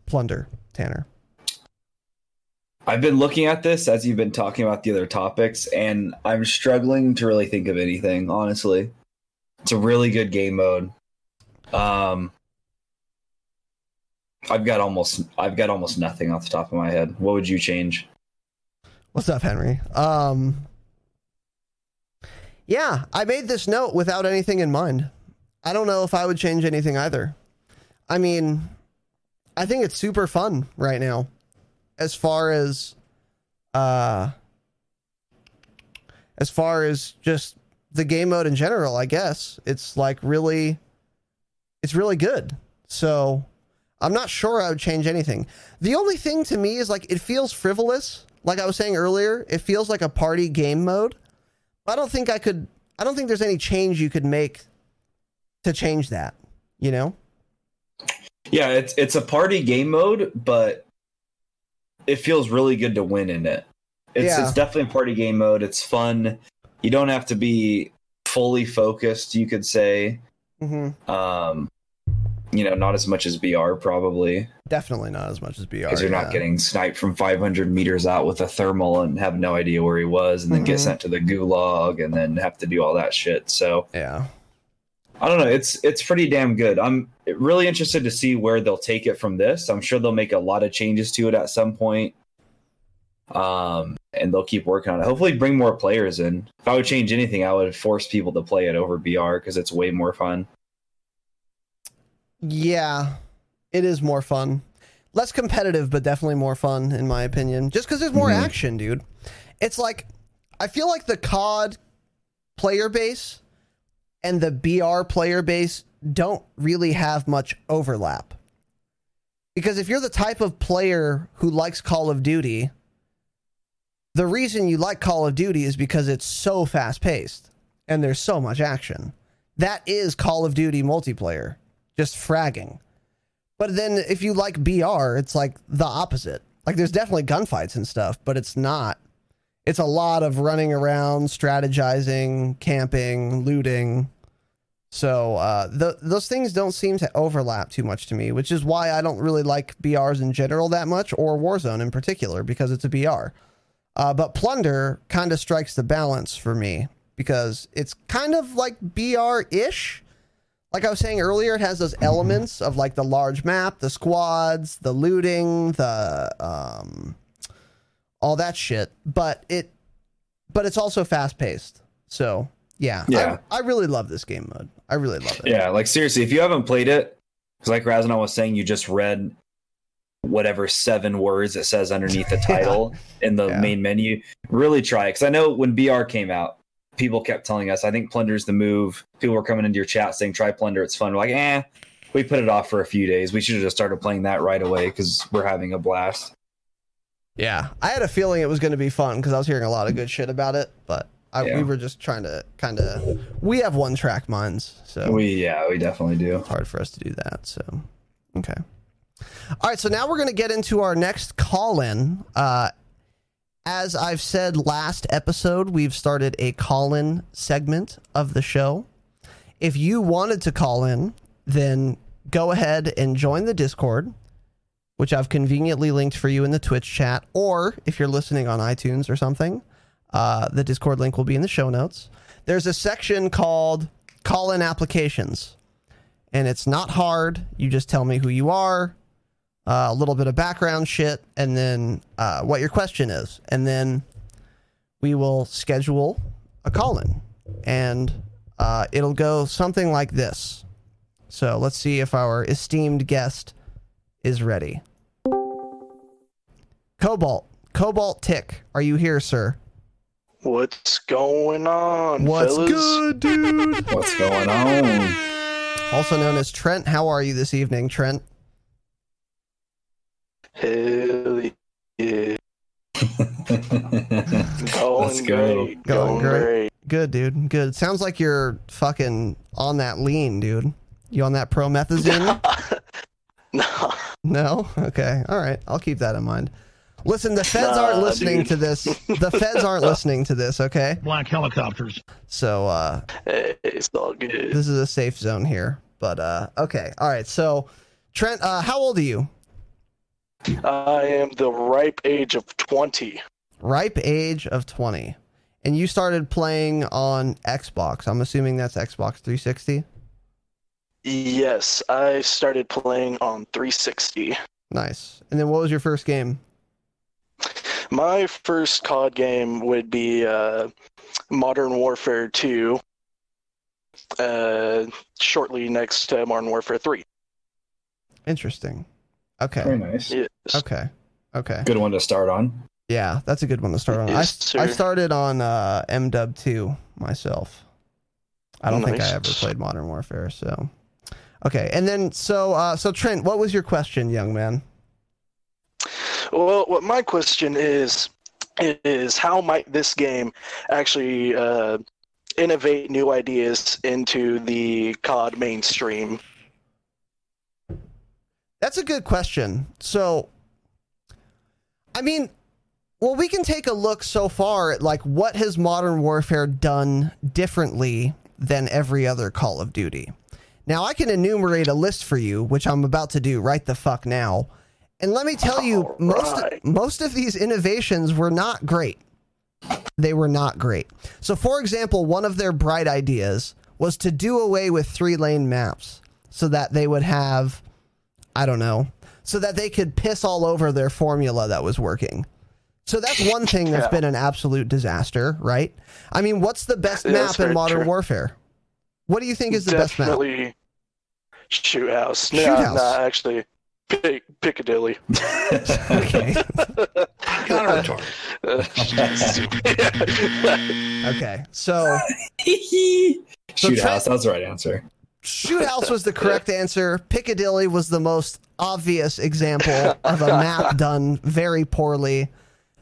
plunder, Tanner? I've been looking at this as you've been talking about the other topics, and I'm struggling to really think of anything. Honestly, it's a really good game mode. Um, I've got almost I've got almost nothing off the top of my head. What would you change? What's up, Henry? Um Yeah, I made this note without anything in mind. I don't know if I would change anything either. I mean, I think it's super fun right now as far as uh as far as just the game mode in general, I guess. It's like really it's really good. So I'm not sure I would change anything. The only thing to me is like it feels frivolous. Like I was saying earlier, it feels like a party game mode. I don't think I could I don't think there's any change you could make to change that, you know? Yeah, it's it's a party game mode, but it feels really good to win in it. It's yeah. it's definitely a party game mode. It's fun. You don't have to be fully focused, you could say. Mm-hmm. Um you know, not as much as BR probably. Definitely not as much as BR. Because you're yeah. not getting sniped from 500 meters out with a thermal and have no idea where he was, and then mm-hmm. get sent to the gulag, and then have to do all that shit. So yeah, I don't know. It's it's pretty damn good. I'm really interested to see where they'll take it from this. I'm sure they'll make a lot of changes to it at some point. Um, and they'll keep working on it. Hopefully, bring more players in. If I would change anything, I would force people to play it over BR because it's way more fun. Yeah, it is more fun. Less competitive, but definitely more fun, in my opinion. Just because there's more mm-hmm. action, dude. It's like, I feel like the COD player base and the BR player base don't really have much overlap. Because if you're the type of player who likes Call of Duty, the reason you like Call of Duty is because it's so fast paced and there's so much action. That is Call of Duty multiplayer just fragging. But then if you like BR, it's like the opposite. Like there's definitely gunfights and stuff, but it's not it's a lot of running around, strategizing, camping, looting. So uh, th- those things don't seem to overlap too much to me, which is why I don't really like BRs in general that much, or Warzone in particular, because it's a BR. Uh, but Plunder kind of strikes the balance for me because it's kind of like BR ish. Like I was saying earlier, it has those elements of like the large map, the squads, the looting, the um, all that shit. But it, but it's also fast paced. So yeah, Yeah. I, I really love this game mode. I really love it. Yeah, like seriously, if you haven't played it, because like Razinon was saying, you just read whatever seven words it says underneath the <laughs> title in the Yeah. main menu. Really try it, because I know when BR came out, people kept telling us, I think Plunder's the move. People were coming into your chat saying, try Plunder, it's fun. We're like, eh, we put it off for a few days. We should have just started playing that right away because we're having a blast. Yeah, I had a feeling it was going to be fun because I was hearing a lot of good shit about it, but I, Yeah. we were just trying to kind of. We have one track minds, so We yeah, we definitely do. it's hard for us to do that. So, okay. All right, so now we're going to get into our next call in. Uh, as I've said last episode, we've started a call in segment of the show. If you wanted to call in, then go ahead and join the Discord, which I've conveniently linked for you in the Twitch chat. Or if you're listening on iTunes or something, uh, the Discord link will be in the show notes. There's a section called call in applications, and it's not hard. You just tell me who you are, uh, a little bit of background shit, and then uh, what your question is. And then we will schedule a call in. And uh, it'll go something like this. So let's see if our esteemed guest is ready. Cobalt, Cobaltick, are you here, sir? What's going on, What's fellas? good, dude? What's going on? also known as Trent. How are you this evening, Trent? Hell yeah. <laughs> Going Let's go. great. Going Going, great. great. Good, dude. Good. Sounds like you're fucking on that lean, dude. You on that promethazine? <laughs> no. no? Okay. All right. I'll keep that in mind. Listen, the feds Nah, aren't listening dude. to this. The feds aren't <laughs> listening to this, okay? black helicopters. So uh Hey, it's all good. this is a safe zone here. But uh okay. All right. So Trent, uh how old are you? I am the ripe age of 20. Ripe age of 20. And you started playing on Xbox. I'm assuming that's Xbox 360. Yes, I started playing on 360. Nice. And then what was your first game? My first COD game would be uh, Modern Warfare 2, uh, shortly next to Modern Warfare 3. Interesting. Okay. Very nice. Yes. Okay. Okay. Good one to start on. Yeah, that's a good one to start on. I, Yes, I sir. started on uh, MW 2 myself. I don't think I ever played Modern Warfare, so. Okay, and then so uh, so Trent, what was your question, young man? Well, what my question is is how might this game actually uh, innovate new ideas into the COD mainstream? That's a good question. So, I mean, well, we can take a look so far at like what has Modern Warfare done differently than every other Call of Duty. Now, I can enumerate a list for you, which I'm about to do right the fuck now. And let me tell you, most Alright. most of these innovations were not great. They were not great. So, for example, one of their bright ideas was to do away with three lane maps so that they would have I don't know, so that they could piss all over their formula that was working. So that's one thing that's Yeah. been an absolute disaster, right? I mean, what's the best Yeah, map in Modern true. Warfare? What do you think is the best map? Definitely Shoot House. Shoot nah, House. nah, actually, Pic- Piccadilly. <laughs> Okay. Kind of retarded. Okay. So <laughs> Shoot Trent- house. That's the right answer. Shoot House was the correct answer. Piccadilly was the most obvious example of a <laughs> map done very poorly,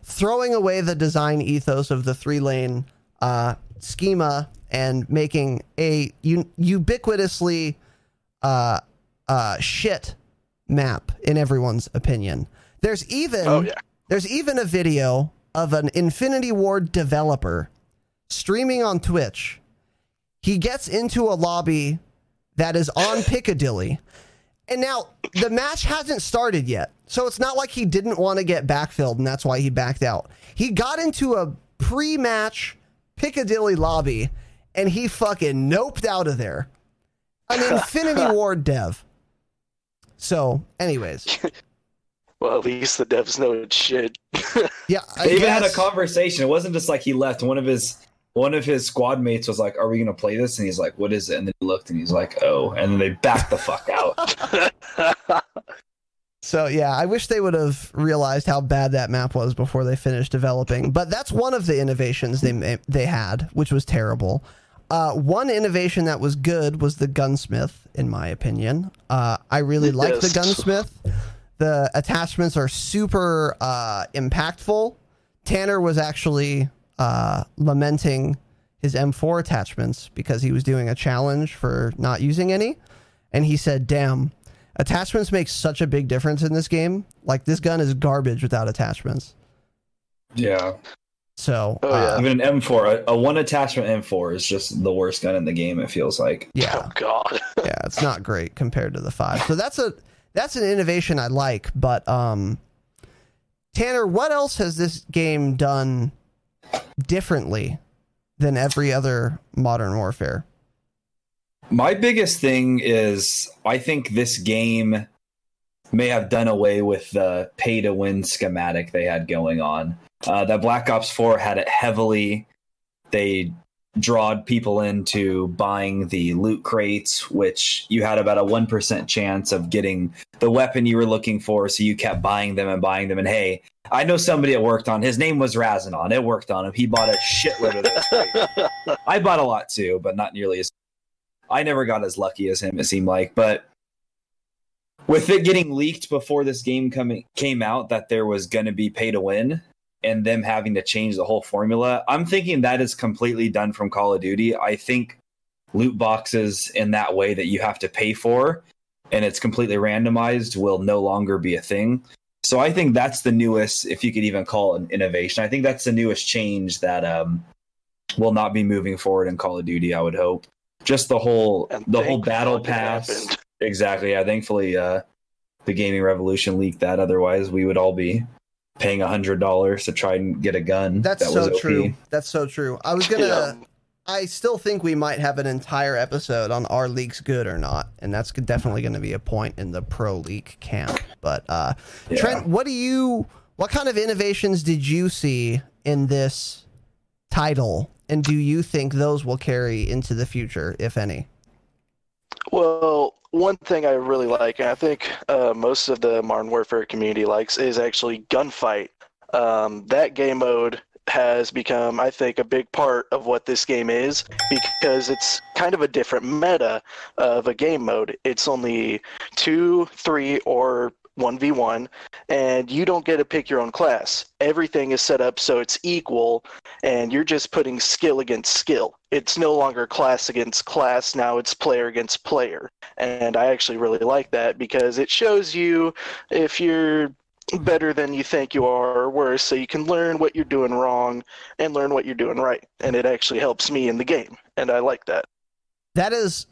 throwing away the design ethos of the three lane uh, schema and making a u- ubiquitously uh, uh, shit map in everyone's opinion. There's even Oh, yeah. there's even a video of an Infinity Ward developer streaming on Twitch. He gets into a lobby that is on Piccadilly. And now the match hasn't started yet. So it's not like he didn't want to get backfilled and that's why he backed out. He got into a pre match Piccadilly lobby and he fucking noped out of there. An Infinity <laughs> Ward dev. So, anyways. <laughs> Well, at least the devs know it's shit. <laughs> Yeah, I They even had a conversation. It wasn't just like he left. One of his one of his squad mates was like, "Are we gonna play this?" And he's like, "What is it?" And then he looked and he's like, "Oh." And then they backed the fuck out. <laughs> So yeah, I wish they would have realized how bad that map was before they finished developing. But that's one of the innovations they they had, which was terrible. Uh, one innovation that was good was the gunsmith, in my opinion. Uh, I really like the gunsmith. The attachments are super uh, impactful. Tanner was actually uh, lamenting his M4 attachments because he was doing a challenge for not using any, and he said, "Damn." Attachments make such a big difference in this game. Like this gun is garbage without attachments. Yeah. So Oh, yeah. uh, Even an M4, a, a one attachment M4 is just the worst gun in the game. It feels like. yeah, Oh God. <laughs> yeah, it's not great compared to the five. So that's a that's an innovation I like. But um, Tanner, what else has this game done differently than every other Modern Warfare? My biggest thing is I think this game may have done away with the pay to win schematic they had going on. Uh, that Black Ops 4 had it heavily. They drawed people into buying the loot crates, which you had about a 1% chance of getting the weapon you were looking for. So you kept buying them and buying them. And hey, I know somebody that worked on his name was Razinon. It worked on him. He bought a shitload of those. <laughs> I bought a lot too, but not nearly as I never got as lucky as him, it seemed like. But with it getting leaked before this game coming came out that there was gonna be pay to win and them having to change the whole formula, I'm thinking that is completely done from Call of Duty. I think loot boxes in that way that you have to pay for and it's completely randomized will no longer be a thing. So I think that's the newest, if you could even call it an innovation. I think that's the newest change that um, will not be moving forward in Call of Duty. I would hope. Just the whole And the whole battle pass. Exactly. Yeah. Thankfully, uh, the gaming revolution leaked that. Otherwise, we would all be paying a hundred dollars to try and get a gun. That's that so was true. That's so true. I was gonna. Yeah. I still think we might have an entire episode on our leagues good or not, and that's definitely going to be a point in the pro league camp. But uh, Yeah. Trent, what do you? What kind of innovations did you see in this title, and do you think those will carry into the future, if any? Well, one thing I really like, and I think uh, most of the Modern Warfare community likes, is actually gunfight. Um, that game mode has become, I think, a big part of what this game is because it's kind of a different meta of a game mode. It's only two, three, or 1v1, and you don't get to pick your own class. Everything is set up so it's equal, and you're just putting skill against skill. It's no longer class against class, now it's player against player. And I actually really like that because it shows you if you're better than you think you are or worse, so you can learn what you're doing wrong and learn what you're doing right. And it actually helps me in the game, and I like that. That is,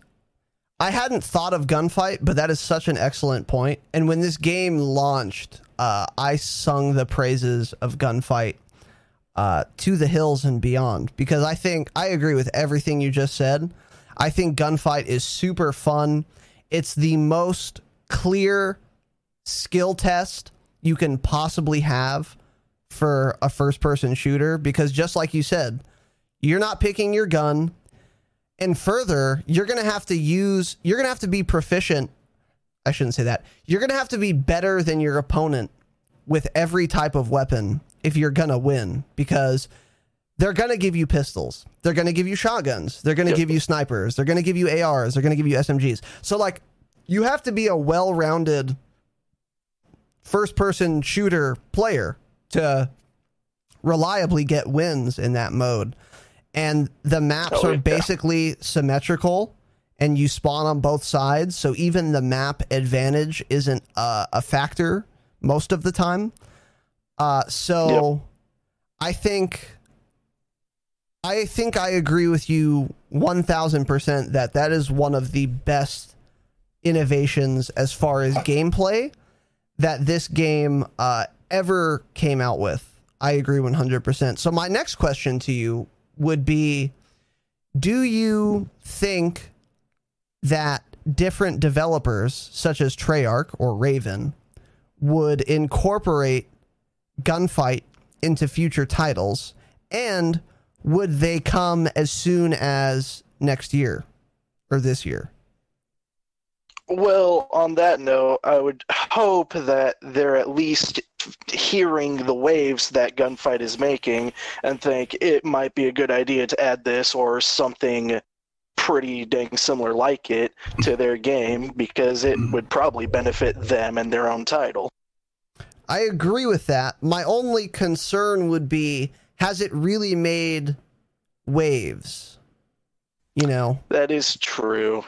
I hadn't thought of gunfight, but that is such an excellent point. And when this game launched, uh, I sung the praises of gunfight uh, to the hills and beyond because I think I agree with everything you just said. I think gunfight is super fun. It's the most clear skill test you can possibly have for a first person shooter because just like you said, you're not picking your gun. And further, you're going to have to use, you're going to have to be proficient. I shouldn't say that. You're going to have to be better than your opponent with every type of weapon if you're going to win because they're going to give you pistols. They're going to give you shotguns. They're going to Yep. give you snipers. They're going to give you ARs. They're going to give you SMGs. So, like, you have to be a well rounded first person shooter player to reliably get wins in that mode. And the maps Oh, are yeah. basically symmetrical and you spawn on both sides. So even the map advantage isn't uh, a factor most of the time. Uh, so I think I think I agree with you 1000% that that is one of the best innovations as far as gameplay that this game uh, ever came out with. I agree 100%. So, my next question to you would be Do you think that different developers, such as Treyarch or Raven, would incorporate gunfight into future titles? And would they come as soon as next year or this year? Well, on that note, I would hope that they're at least hearing the waves that Gunfight is making and think it might be a good idea to add this or something pretty dang similar like it to their game because it would probably benefit them and their own title. I agree with that. My only concern would be has it really made waves? You know, That is true.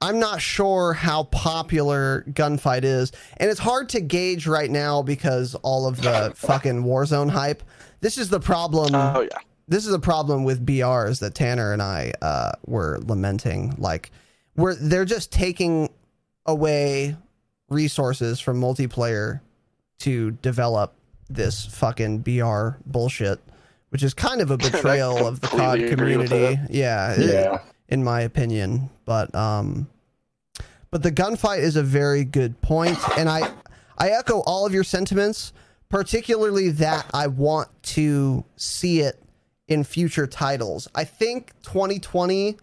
I'm not sure how popular Gunfight is, and it's hard to gauge right now because all of the <laughs> fucking Warzone hype. This is the problem. Oh yeah. This is the problem with BRs that Tanner and I uh, were lamenting. Like, where they're just taking away resources from multiplayer to develop this fucking BR bullshit, which is kind of a <laughs> betrayal of the COD completely agree with community. that. Yeah, it- Yeah. In my opinion. But um, but the gunfight is a very good point, and I I echo all of your sentiments, particularly that I want to see it in future titles. I think 2020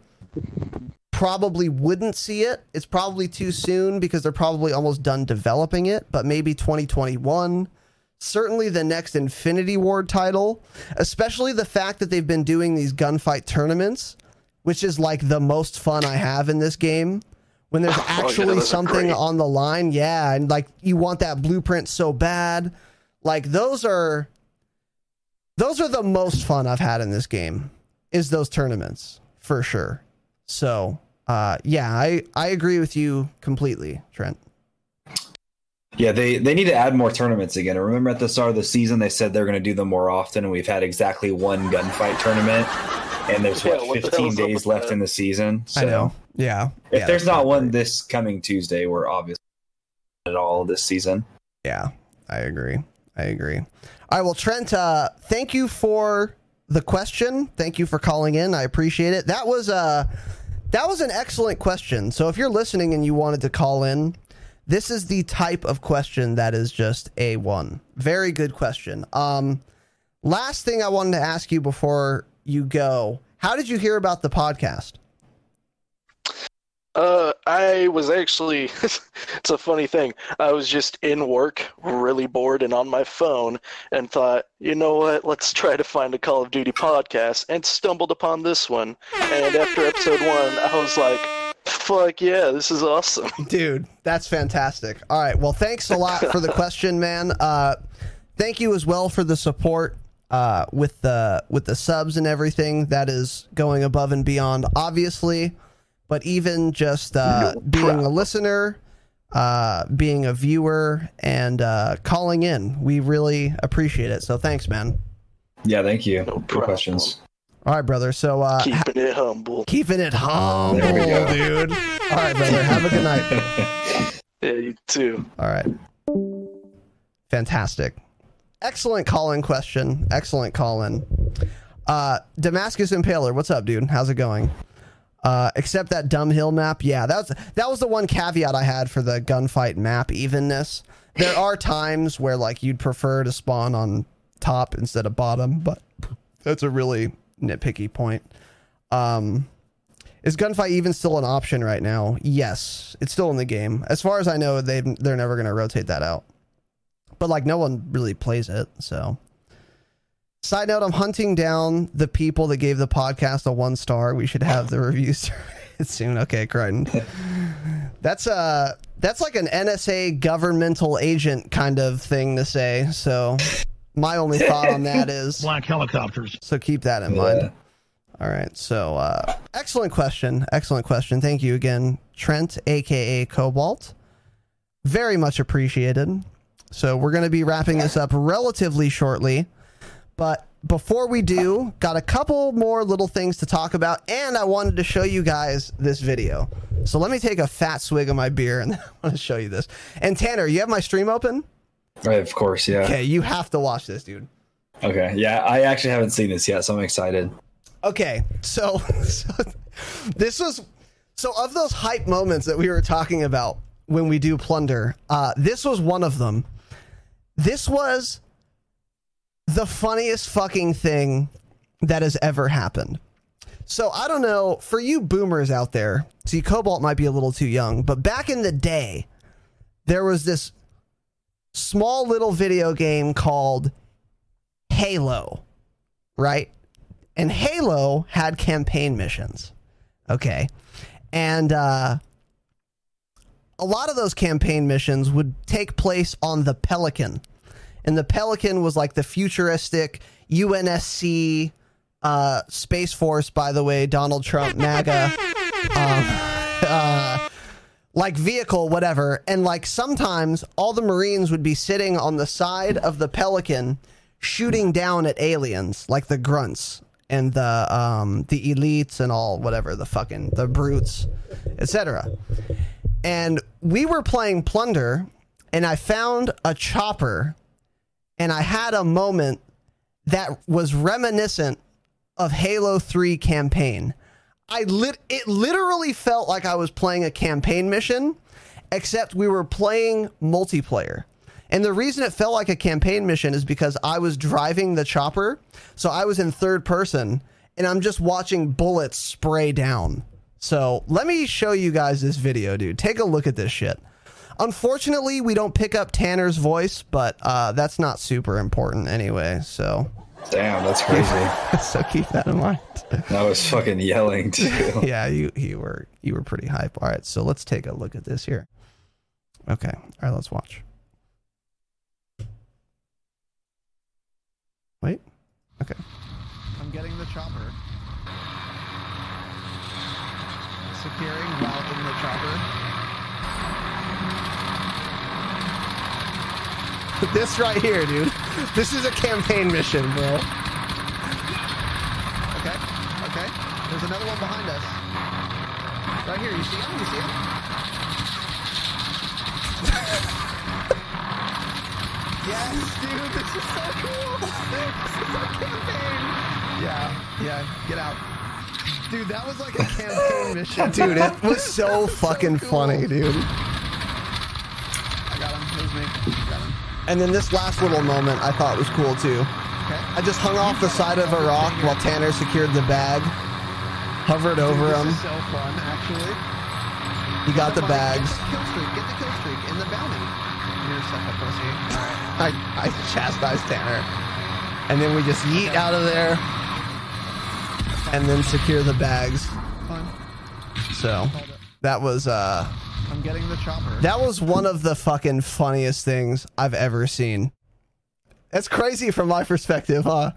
probably wouldn't see it. It's probably too soon because they're probably almost done developing it, but maybe 2021. Certainly the next Infinity Ward title, especially the fact that they've been doing these gunfight tournaments, which is like the most fun I have in this game. When there's <laughs> Oh, yeah, actually something on the line, yeah, and like you want that blueprint so bad. Like those are those are the most fun I've had in this game is those tournaments for sure. So, uh, yeah, I I agree with you completely, Trent. Yeah, they, they need to add more tournaments again. I Remember at the start of the season, they said they're going to do them more often, and we've had exactly one gunfight tournament, and there's Yeah, what, what 15 days left that? in the season. So I know. Yeah. if yeah, there's not one great. this coming Tuesday, we're obviously not at all this season. Yeah, I agree. I agree. All right, well, Trent, uh, thank you for the question. Thank you for calling in. I appreciate it. That was uh that was an excellent question. So if you're listening and you wanted to call in, this is the type of question that is just a one. Very good question. Um, last thing I wanted to ask you before you go, how did you hear about the podcast? Uh, I was actually, <laughs> it's a funny thing. I was just in work, really bored, and on my phone, and thought, you know what, let's try to find a Call of Duty podcast, and stumbled upon this one. And after episode one, I was like, fuck yeah, this is awesome. <laughs> Dude, that's fantastic. All right. Well, thanks a lot for the <laughs> question, man. Uh, thank you as well for the support uh, with the with the subs and everything. That is going above and beyond, obviously. But even just uh, being a listener, uh, being a viewer, and uh, calling in, we really appreciate it. So thanks, man. Yeah, thank you. No Good problem. questions. All right, brother. So uh, ha- Keeping it humble. keeping it humble, There we go. dude. All right, brother. Have a good night. Yeah, you too. All right. Fantastic. Excellent call in question. Excellent call in. Uh, Damascus Impaler, what's up, dude? How's it going? Uh, except that dumb hill map. Yeah, that was that was the one caveat I had for the gunfight map evenness. There are times where like you'd prefer to spawn on top instead of bottom, but that's a really nitpicky point. Um, is gunfight even still an option right now? Yes, it's still in the game. As far as I know, they they're never going to rotate that out. But like no one really plays it, so. Side note: I'm hunting down the people that gave the podcast a one star. We should have the reviews <laughs> soon. Okay, Crichton. That's uh that's like an NSA governmental agent kind of thing to say. So my only thought on that <laughs> is Black helicopters. so keep that in mind. All right. So, uh, excellent question. Excellent question. Thank you again, Trent, aka Cobalt. Very much appreciated. So, we're going to be wrapping this up relatively shortly. But before we do, got a couple more little things to talk about, and I wanted to show you guys this video. So let me take a fat swig of my beer, and <laughs> I want to show you this. And Tanner, you have my stream open? Right, of course, yeah. Okay, you have to watch this, dude. Okay, yeah, I actually haven't seen this yet, so I'm excited. Okay, so, <laughs> so this was so of those hype moments that we were talking about when we do plunder. Uh, this was one of them. This was the funniest fucking thing that has ever happened. So I don't know for you boomers out there. See, Cobalt might be a little too young, but back in the day, there was this small little video game called Halo, right? And Halo had campaign missions. Okay. And uh, a lot of those campaign missions would take place on the Pelican. And the Pelican was like the futuristic UNSC uh, Space Force, by the way, Donald Trump, <laughs> MAGA, um, <laughs> uh, like vehicle, whatever. And like sometimes all the Marines would be sitting on the side of the Pelican shooting down at aliens, like the grunts and the um the elites and all whatever the fucking the brutes etc and we were playing plunder and i found a chopper and i had a moment that was reminiscent of halo 3 campaign i lit it literally felt like i was playing a campaign mission except we were playing multiplayer and the reason it felt like a campaign mission is because I was driving the chopper. So I was in third person and I'm just watching bullets spray down. So let me show you guys this video, dude. Take a look at this shit. Unfortunately, we don't pick up Tanner's voice, but uh, that's not super important anyway. So. Damn, that's crazy. <laughs> so keep that in mind. I was fucking yelling too. <laughs> yeah, you you were you were pretty hype. All right, so let's take a look at this here. Okay, all right, let's watch. Wait. Okay. I'm getting the chopper. Securing while in the chopper. <laughs> this right here, dude. This is a campaign mission, bro. Okay. Okay. There's another one behind us. Right here. You see him? You see him? <laughs> Yes, dude, this is so cool. <laughs> this is our campaign. Yeah, yeah, get out. Dude, that was like a campaign mission. dude, it was so fucking funny, dude. I got him. It was me. And then this last little moment I thought was cool too. Okay. I just hung off the side of a rock while Tanner secured the bag, hovered over him. so fun, actually. He got the bags. Kill streak. Get the kill streak in the bounty. You're such a pussy. I, I chastised Tanner. And then we just yeet out of there and then secure the bags. Fine. So that was uh I'm getting the chopper. that was one of the fucking funniest things I've ever seen. It's crazy from my perspective, huh?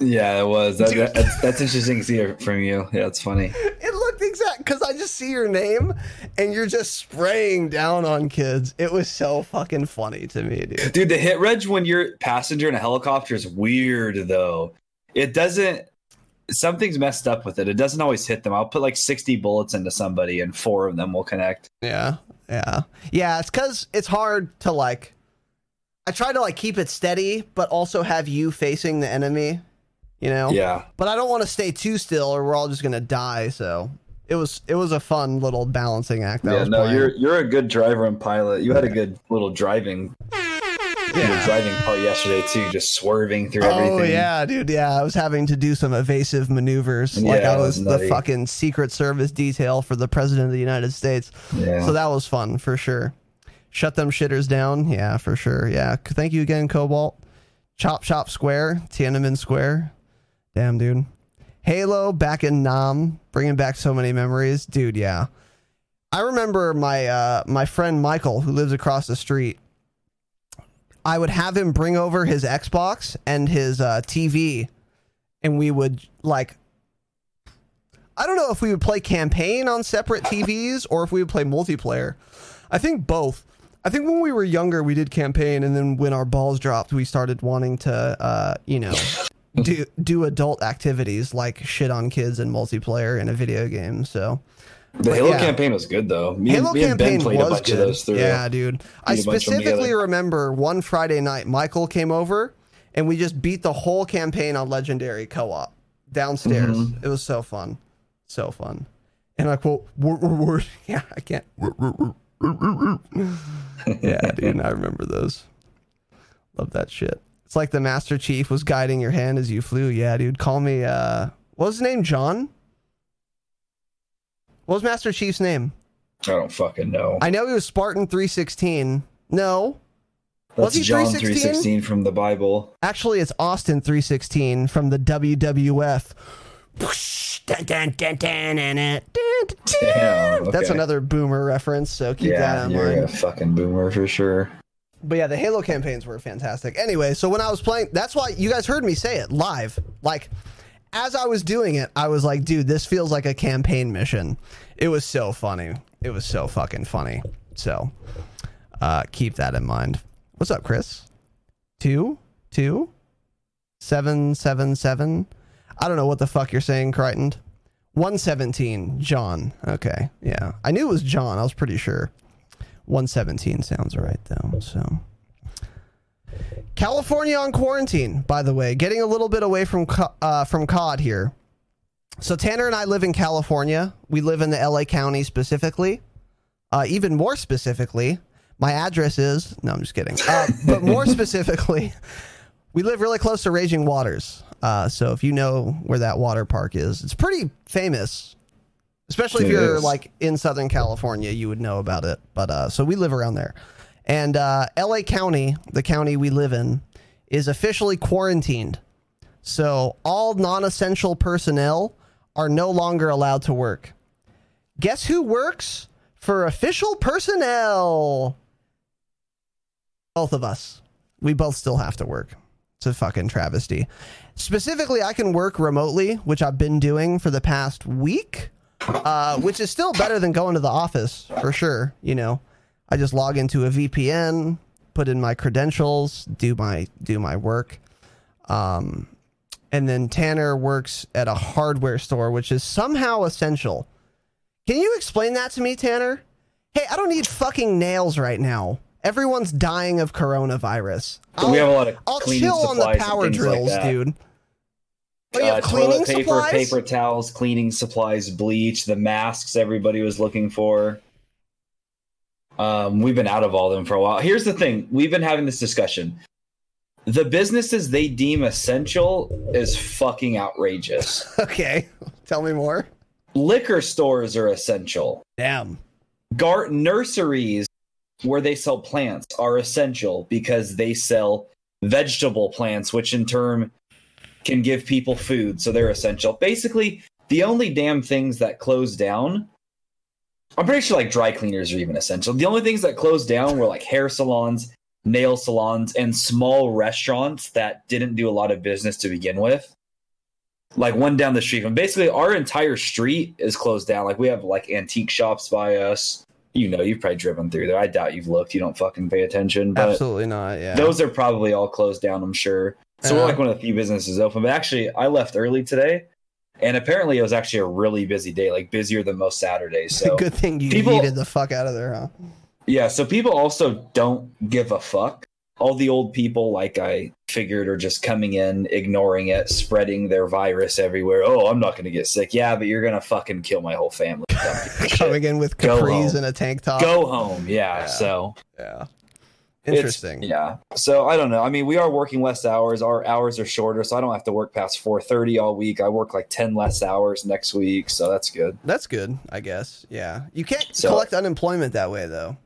Yeah, it was. That, that- that's, that's interesting to see it from you. Yeah, it's funny. <laughs> It looked exact because I just see your name and you're just spraying down on kids. It was so fucking funny to me, dude. Dude, the hit reg when you're passenger in a helicopter is weird though. It doesn't something's messed up with it. It doesn't always hit them. I'll put like 60 bullets into somebody and four of them will connect. Yeah, yeah, yeah. It's because it's hard to like. I try to like keep it steady, but also have you facing the enemy. You know. Yeah. But I don't want to stay too still, or we're all just gonna die. So it was it was a fun little balancing act. That I yeah, no, playing. you're you're a good driver and pilot. You had a good little driving your driving part yesterday too, just swerving through everything. Oh yeah, dude. Yeah, I was having to do some evasive maneuvers. like Yeah, I was was the fucking Secret Service detail for the President of the United States. Yeah. So that was fun for sure. Shut them shitters down. Yeah, for sure. Yeah. Thank you again, Cobalt. Chop Shop Square, Tiananmen Square. Damn, dude. Halo back in Nam, bringing back so many memories, dude. Yeah. I remember my uh, my friend Michael, who lives across the street. I would have him bring over his Xbox and his uh, TV, and we would like. I don't know if we would play campaign on separate TVs or if we would play multiplayer. I think both. I think when we were younger, we did campaign, and then when our balls dropped, we started wanting to, uh, you know, do do adult activities like shit on kids and multiplayer in a video game. So The But Halo yeah. campaign was good though. Me, Halo and, Ben campaign played was a bunch good. of those through. Yeah, dude. I Beat a bunch of them specifically remember one Friday night, Michael came over and we just beat the whole campaign on Legendary co-op downstairs. Mhm. It was so fun, so fun. And like, well, word, word, word. <laughs> yeah, I can't. <laughs> <laughs> Yeah, dude, I remember those. Love that shit. It's like the Master Chief was guiding your hand as you flew. Yeah, dude. Call me. uh What was his name? John. What was Master Chief's name? I don't fucking know. I know he was Spartan 316. No. was That's he John 316? three sixteen from the Bible. Actually, it's Austin 316 from the WWF. Damn, That's another boomer reference, so keep Yeah, that in you're mind. a fucking boomer for sure. But yeah, the Halo campaigns were fantastic. Anyway, so when I was playing, that's why you guys heard me say it live. Like, as I was doing it, I was like, dude, this feels like a campaign mission. It was so funny. It was so fucking funny. So, uh, keep that in mind. What's up, Chris? Two? Two? Seven, seven, seven? I don't know what the fuck you're saying, Crichton. 117, John. Okay, yeah. I knew it was John. I was pretty sure. 117 sounds right though. So California on quarantine, by the way, getting a little bit away from uh, from COD here. So Tanner and I live in California. We live in the LA County specifically. Uh, even more specifically, my address is no, I'm just kidding. Uh, but more <laughs> specifically, we live really close to Raging Waters. Uh, so if you know where that water park is, it's pretty famous. Especially if you're is. like in Southern California, you would know about it. But uh, so we live around there, and uh, L.A. County, the county we live in, is officially quarantined. So all non-essential personnel are no longer allowed to work. Guess who works for official personnel? Both of us. We both still have to work. It's a fucking travesty. Specifically, I can work remotely, which I've been doing for the past week, uh, which is still better than going to the office for sure. You know, I just log into a VPN, put in my credentials, do my do my work. Um, and then Tanner works at a hardware store, which is somehow essential. Can you explain that to me, Tanner? Hey, I don't need fucking nails right now. Everyone's dying of coronavirus. But we have a lot of I'll chill on the power like drills, that. dude. Oh, you Uh, have cleaning toilet paper, supplies? paper towels, cleaning supplies, bleach, the masks everybody was looking for. Um, we've been out of all of them for a while. Here's the thing: we've been having this discussion. The businesses they deem essential is fucking outrageous. <laughs> Okay, tell me more. Liquor stores are essential. Damn. Gar nurseries where they sell plants are essential because they sell vegetable plants, which in turn can give people food, so they're essential. Basically, the only damn things that close down, I'm pretty sure like dry cleaners are even essential. The only things that closed down were like hair salons, nail salons, and small restaurants that didn't do a lot of business to begin with. Like one down the street from basically our entire street is closed down. Like we have like antique shops by us. You know, you've probably driven through there. I doubt you've looked. You don't fucking pay attention. But Absolutely not. Yeah. those are probably all closed down, I'm sure. So Yeah. we're like one of the few businesses open. But actually, I left early today, and apparently it was actually a really busy day, like busier than most Saturdays. <laughs> So Good thing you people- yeeted the fuck out of there, huh? yeah, so people also don't give a fuck. All the old people, like I figured, are just coming in, ignoring it, spreading their virus everywhere. Oh, I'm not going to get sick. Yeah, but you're going to fucking kill my whole family. Dumb piece of shit. Coming in with capris and a tank top. Go home. Yeah. Yeah. So Yeah. It's- Interesting. yeah. So I don't know. I mean, we are working less hours. Our hours are shorter, so I don't have to work past 4:30 all week. I work like 10 less hours next week, so that's good. That's good, I guess. Yeah. You can't So- collect unemployment that way though.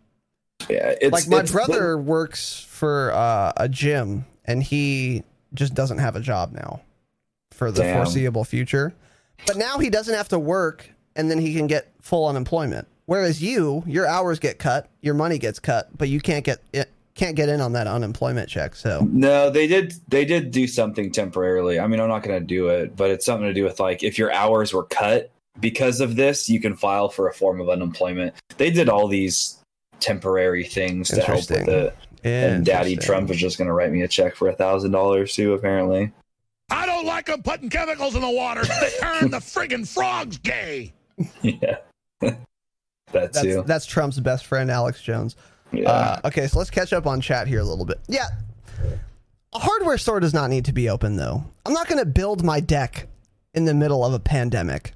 Yeah. It's like my it's- brother works for uh, a gym and he just doesn't have a job now for the Damn. foreseeable future. But now he doesn't have to work and then he can get full unemployment. Whereas you, your hours get cut, your money gets cut, but you can't get it can't get in on that unemployment check. So No, they did. They did do something temporarily. I mean, I'm not going to do it, but it's something to do with like if your hours were cut because of this, you can file for a form of unemployment. They did all these temporary things to help with it. And Daddy Trump is just going to write me a check for a thousand dollars too. Apparently, I don't like them putting chemicals in the water that turn the <laughs> friggin' frogs gay. Yeah. <laughs> that That's, too. that's Trump's best friend, Alex Jones. Yeah. Uh, okay, so let's catch up on chat here a little bit. Yeah. A hardware store does not need to be open, though. I'm not going to build my deck in the middle of a pandemic.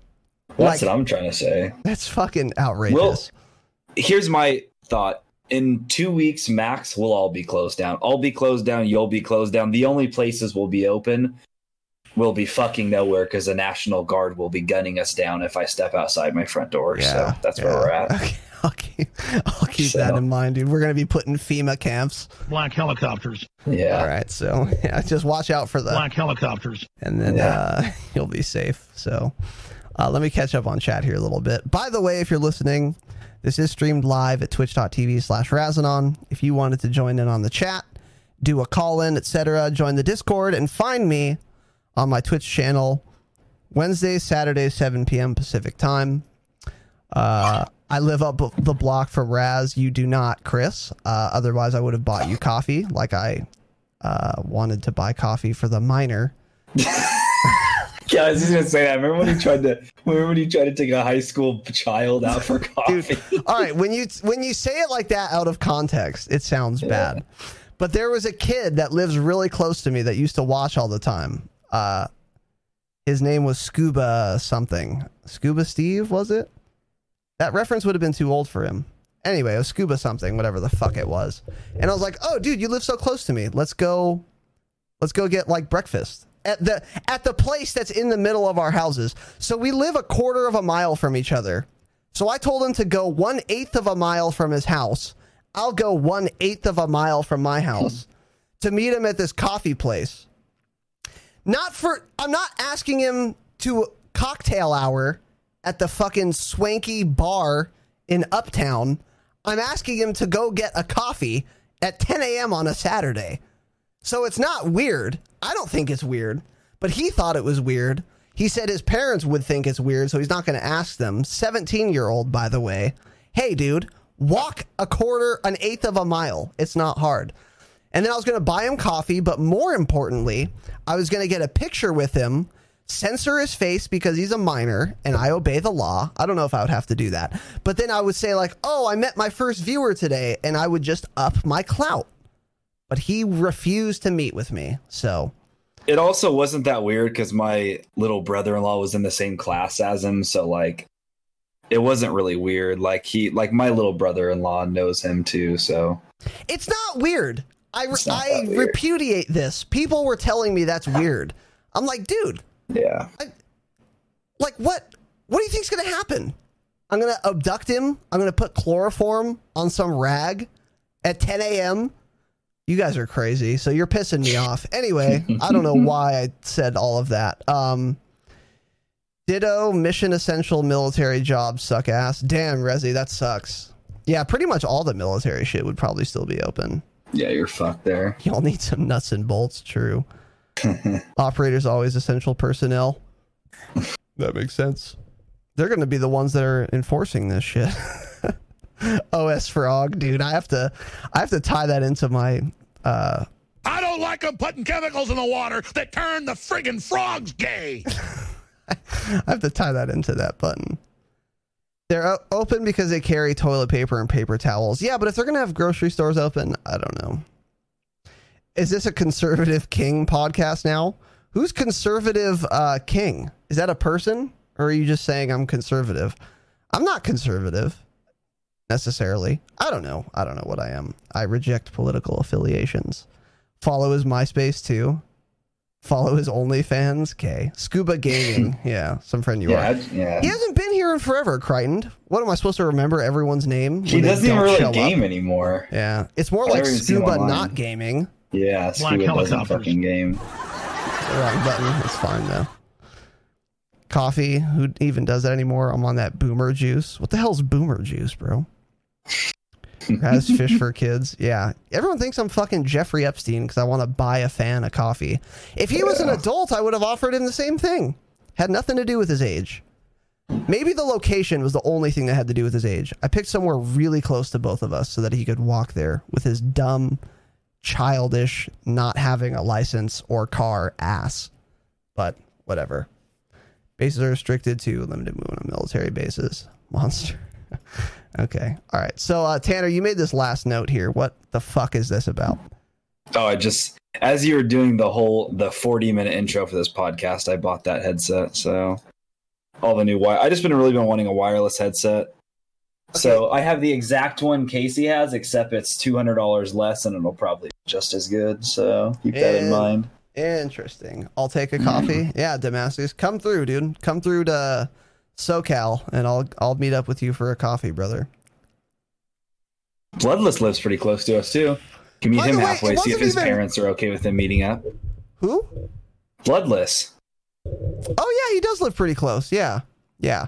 That's like- what I'm trying to say. That's fucking outrageous. Well, here's my thought. In two weeks max, we'll all be closed down. I'll be closed down. You'll be closed down. The only places will be open will be fucking nowhere because the National Guard will be gunning us down if I step outside my front door. so that's where we're at. <laughs> Okay, I'll keep, I'll keep So- that in mind, dude. We're going to be putting FEMA camps. Black helicopters. Yeah. All right, so <laughs> yeah, just watch out for the Black helicopters. and then Yeah. uh, <laughs> you'll be safe. So uh, let me catch up on chat here a little bit. By the way, if you're listening, this is streamed live at twitch.tv slash Razinon. If you wanted to join in on the chat, do a call in, etc., join the Discord and find me on my Twitch channel Wednesday, Saturday, 7 p.m. Pacific time. Uh, I live up the block from Raz. You do not, Chris. Uh, otherwise, I would have bought you coffee like I uh, wanted to buy coffee for the miner. <laughs> Yeah, I was just gonna say that. Remember when he tried to? Remember when he tried to take a high school child out for coffee? Dude, All right, when you when you say it like that out of context, it sounds bad. But there was a kid that lives really close to me that used to watch all the time. Uh, his name was Scuba something. Scuba Steve was it? That reference would have been too old for him. Anyway, was Scuba something, whatever the fuck it was. And I was like, "Oh, dude, you live so close to me. Let's go. Let's go get like breakfast." At the at the place that's in the middle of our houses. So we live a quarter of a mile from each other. So I told him to go one eighth of a mile from his house. I'll go one eighth of a mile from my house to meet him at this coffee place. Not for, I'm not asking him to cocktail hour at the fucking swanky bar in Uptown. I'm asking him to go get a coffee at 10 a.m. on a Saturday. So it's not weird. I don't think it's weird, but he thought it was weird. He said his parents would think it's weird, so he's not going to ask them. 17 year old, by the way. Hey, dude, walk a quarter, an eighth of a mile. It's not hard. And then I was going to buy him coffee, but more importantly, I was going to get a picture with him, censor his face because he's a minor and I obey the law. I don't know if I would have to do that. But then I would say, like, oh, I met my first viewer today, and I would just up my clout. But he refused to meet with me. So It also wasn't that weird because my little brother-in-law was in the same class as him, so like, it wasn't really weird. Like he, like my little brother-in-law knows him too, so it's not weird. I, not I weird. repudiate this. People were telling me that's weird. I'm like, dude, yeah. like what what do you think's gonna happen? I'm gonna abduct him. I'm gonna put chloroform on some rag at 10 a.m you guys are crazy so you're pissing me <laughs> off. Anyway i don't know why i said all of that. Um ditto mission essential military jobs suck ass. Damn resi that sucks. Yeah pretty much all the military shit would probably still be open. Yeah, you're fucked there. y'all need some nuts and bolts true <laughs> operators always essential personnel <laughs> that makes sense. They're going to be the ones that are enforcing this shit. <laughs> OS frog, dude. I have to, I have to tie that into my. uh I don't like them putting chemicals in the water that turn the friggin' frogs gay. I have to tie that into that button. They're open because they carry toilet paper and paper towels. Yeah, but if they're going to have grocery stores open, I don't know. Is this a conservative king podcast now? Who's conservative uh, king? Is that a person? Or are you just saying I'm conservative? I'm not conservative necessarily. I don't know. I don't know what I am. I reject political affiliations. Follow his MySpace too. Follow his OnlyFans. Okay. Scuba Gaming. <laughs> yeah, some friend you Yeah, are. Yeah. He hasn't been here in forever, Crichton. What am I supposed to remember everyone's name? He doesn't even really show up? game anymore. Yeah. It's more I like never even see him Scuba not gaming. Yeah, Black Scuba doesn't fucking game. The wrong button. It's fine though. Coffee. Who even does that anymore? I'm on that boomer juice. What the hell's boomer juice, bro? <laughs> Has fish for kids. Yeah. Everyone thinks I'm fucking Jeffrey Epstein because I want to buy a fan a coffee. If he was an adult, I would have offered him the same thing. Had nothing to do with his age. Maybe the location was the only thing that had to do with his age. I picked somewhere really close to both of us so that he could walk there with his dumb, childish, not having a license or car ass. but whatever. Bases are restricted to limited movement on military bases. Monster. <laughs> okay. All right. So, uh, Tanner, you made this last note here. What the fuck is this about? Oh, I just as you were doing the whole the 40 minute intro for this podcast, I bought that headset. So all the new wire. I just been really been wanting a wireless headset. So I have the exact one Casey has, except it's two hundred dollars less, and it'll probably be just as good. So keep that in mind. Interesting. I'll take a coffee. <laughs> yeah, Damascus, come through, dude. Come through to SoCal, and I'll I'll meet up with you for a coffee, brother. Bloodless lives pretty close to us too. Can meet By him way, halfway. See if his even- parents are okay with him meeting up. Who? Bloodless. Oh yeah, he does live pretty close. Yeah, yeah.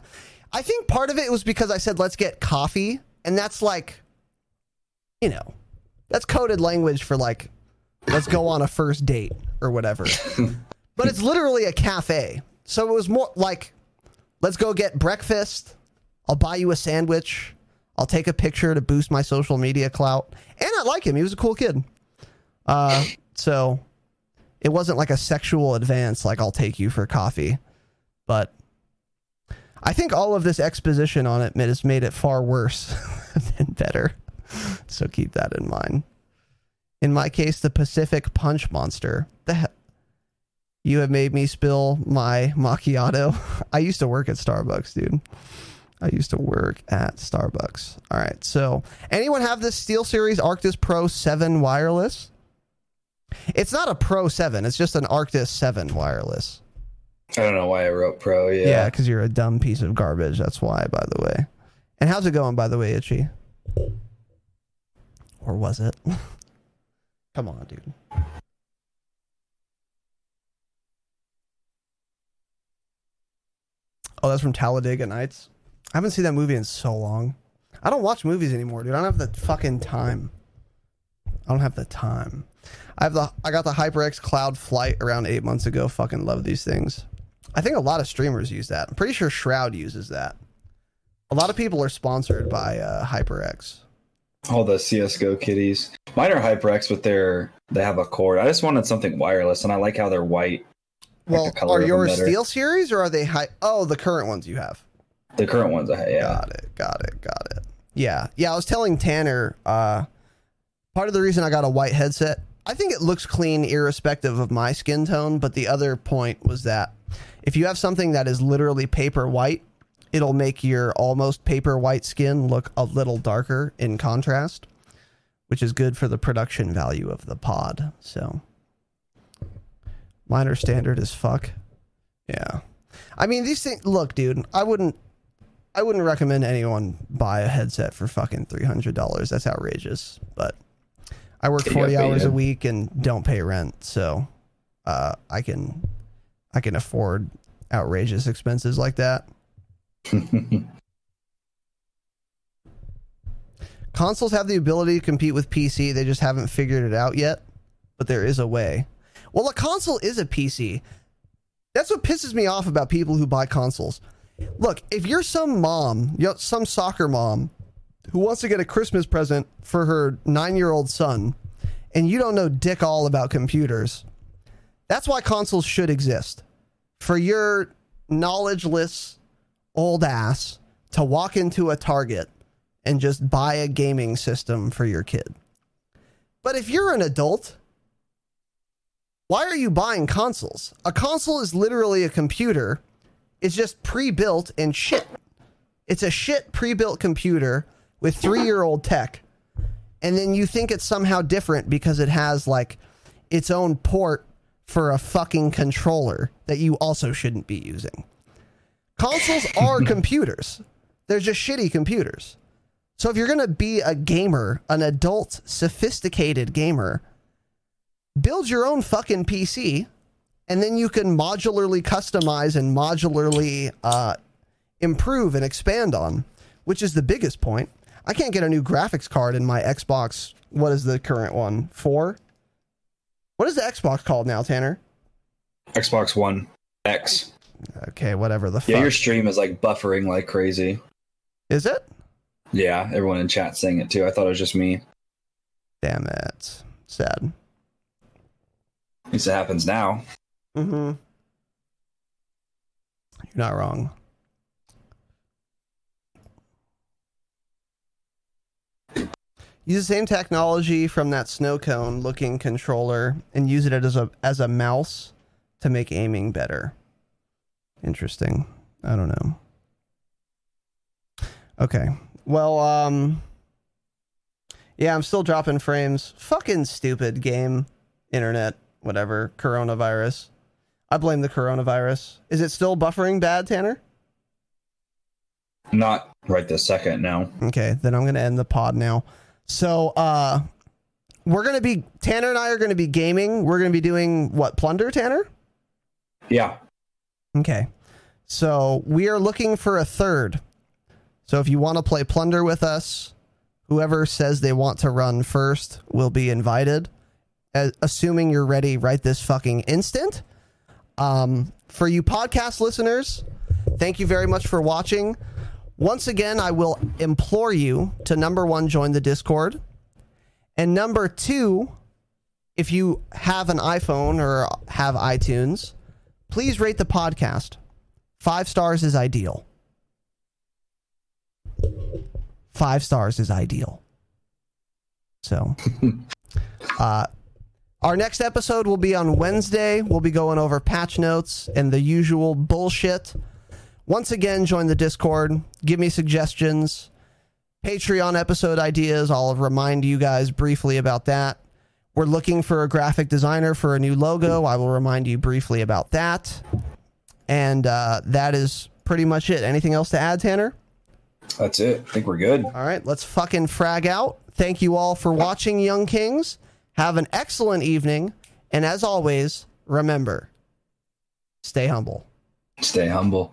I think part of it was because I said let's get coffee, and that's like, you know, that's coded language for like, let's go on a first date or whatever. <laughs> but it's literally a cafe, so it was more like, let's go get breakfast. I'll buy you a sandwich. I'll take a picture to boost my social media clout. And I like him. He was a cool kid. Uh, so it wasn't like a sexual advance, like I'll take you for coffee. But I think all of this exposition on it has made it far worse <laughs> than better. So keep that in mind. In my case, the Pacific Punch Monster. The he- you have made me spill my macchiato. <laughs> I used to work at Starbucks, dude. I used to work at Starbucks. All right. So, anyone have this Steel Series Arctis Pro 7 wireless? It's not a Pro 7, it's just an Arctis 7 wireless. I don't know why I wrote pro. Yeah. Yeah, because you're a dumb piece of garbage. That's why, by the way. And how's it going, by the way, Itchy? Or was it? <laughs> Come on, dude. Oh, that's from Talladega Nights. I haven't seen that movie in so long. I don't watch movies anymore, dude. I don't have the fucking time. I don't have the time. I have the I got the HyperX Cloud Flight around eight months ago. Fucking love these things. I think a lot of streamers use that. I'm pretty sure Shroud uses that. A lot of people are sponsored by uh, HyperX. All the CS:GO kitties. Mine are HyperX, but they're they have a cord. I just wanted something wireless, and I like how they're white. Well, the color are yours. Steel Series or are they high? Oh, the current ones you have. The current ones, I yeah. Got it. Got it. Got it. Yeah. Yeah. I was telling Tanner, uh, part of the reason I got a white headset, I think it looks clean irrespective of my skin tone. But the other point was that if you have something that is literally paper white, it'll make your almost paper white skin look a little darker in contrast, which is good for the production value of the pod. So minor standard is fuck. Yeah. I mean, these things. Look, dude. I wouldn't. I wouldn't recommend anyone buy a headset for fucking three hundred dollars. That's outrageous. But I work forty hours a week and don't pay rent, so uh, I can I can afford outrageous expenses like that. <laughs> Consoles have the ability to compete with PC. They just haven't figured it out yet. But there is a way. Well, a console is a PC. That's what pisses me off about people who buy consoles. Look, if you're some mom, you know, some soccer mom who wants to get a Christmas present for her nine year old son, and you don't know dick all about computers, that's why consoles should exist. For your knowledgeless old ass to walk into a Target and just buy a gaming system for your kid. But if you're an adult, why are you buying consoles? A console is literally a computer. It's just pre-built and shit. It's a shit pre-built computer with 3-year-old tech. And then you think it's somehow different because it has like its own port for a fucking controller that you also shouldn't be using. Consoles <laughs> are computers. They're just shitty computers. So if you're going to be a gamer, an adult, sophisticated gamer, build your own fucking PC and then you can modularly customize and modularly uh, improve and expand on, which is the biggest point. I can't get a new graphics card in my Xbox. What is the current one? Four? What is the Xbox called now, Tanner? Xbox One X. Okay, whatever the Yeah, fuck. your stream is like buffering like crazy. Is it? Yeah, everyone in chat saying it too. I thought it was just me. Damn it. Sad. At least it happens now. Mm-hmm. You're not wrong. Use the same technology from that snow cone looking controller and use it as a as a mouse to make aiming better. Interesting. I don't know. Okay. Well, um Yeah, I'm still dropping frames. Fucking stupid game. Internet, whatever. Coronavirus. I blame the coronavirus. Is it still buffering bad, Tanner? Not right this second, no. Okay, then I'm going to end the pod now. So, uh we're going to be Tanner and I are going to be gaming. We're going to be doing what? Plunder, Tanner? Yeah. Okay. So, we are looking for a third. So, if you want to play Plunder with us, whoever says they want to run first will be invited. A- assuming you're ready right this fucking instant. Um, for you podcast listeners, thank you very much for watching. Once again, I will implore you to number one, join the Discord. And number two, if you have an iPhone or have iTunes, please rate the podcast. Five stars is ideal. Five stars is ideal. So, <laughs> uh, our next episode will be on Wednesday. We'll be going over patch notes and the usual bullshit. Once again, join the Discord. Give me suggestions. Patreon episode ideas. I'll remind you guys briefly about that. We're looking for a graphic designer for a new logo. I will remind you briefly about that. And uh, that is pretty much it. Anything else to add, Tanner? That's it. I think we're good. All right, let's fucking frag out. Thank you all for watching, Young Kings. Have an excellent evening. And as always, remember stay humble. Stay humble.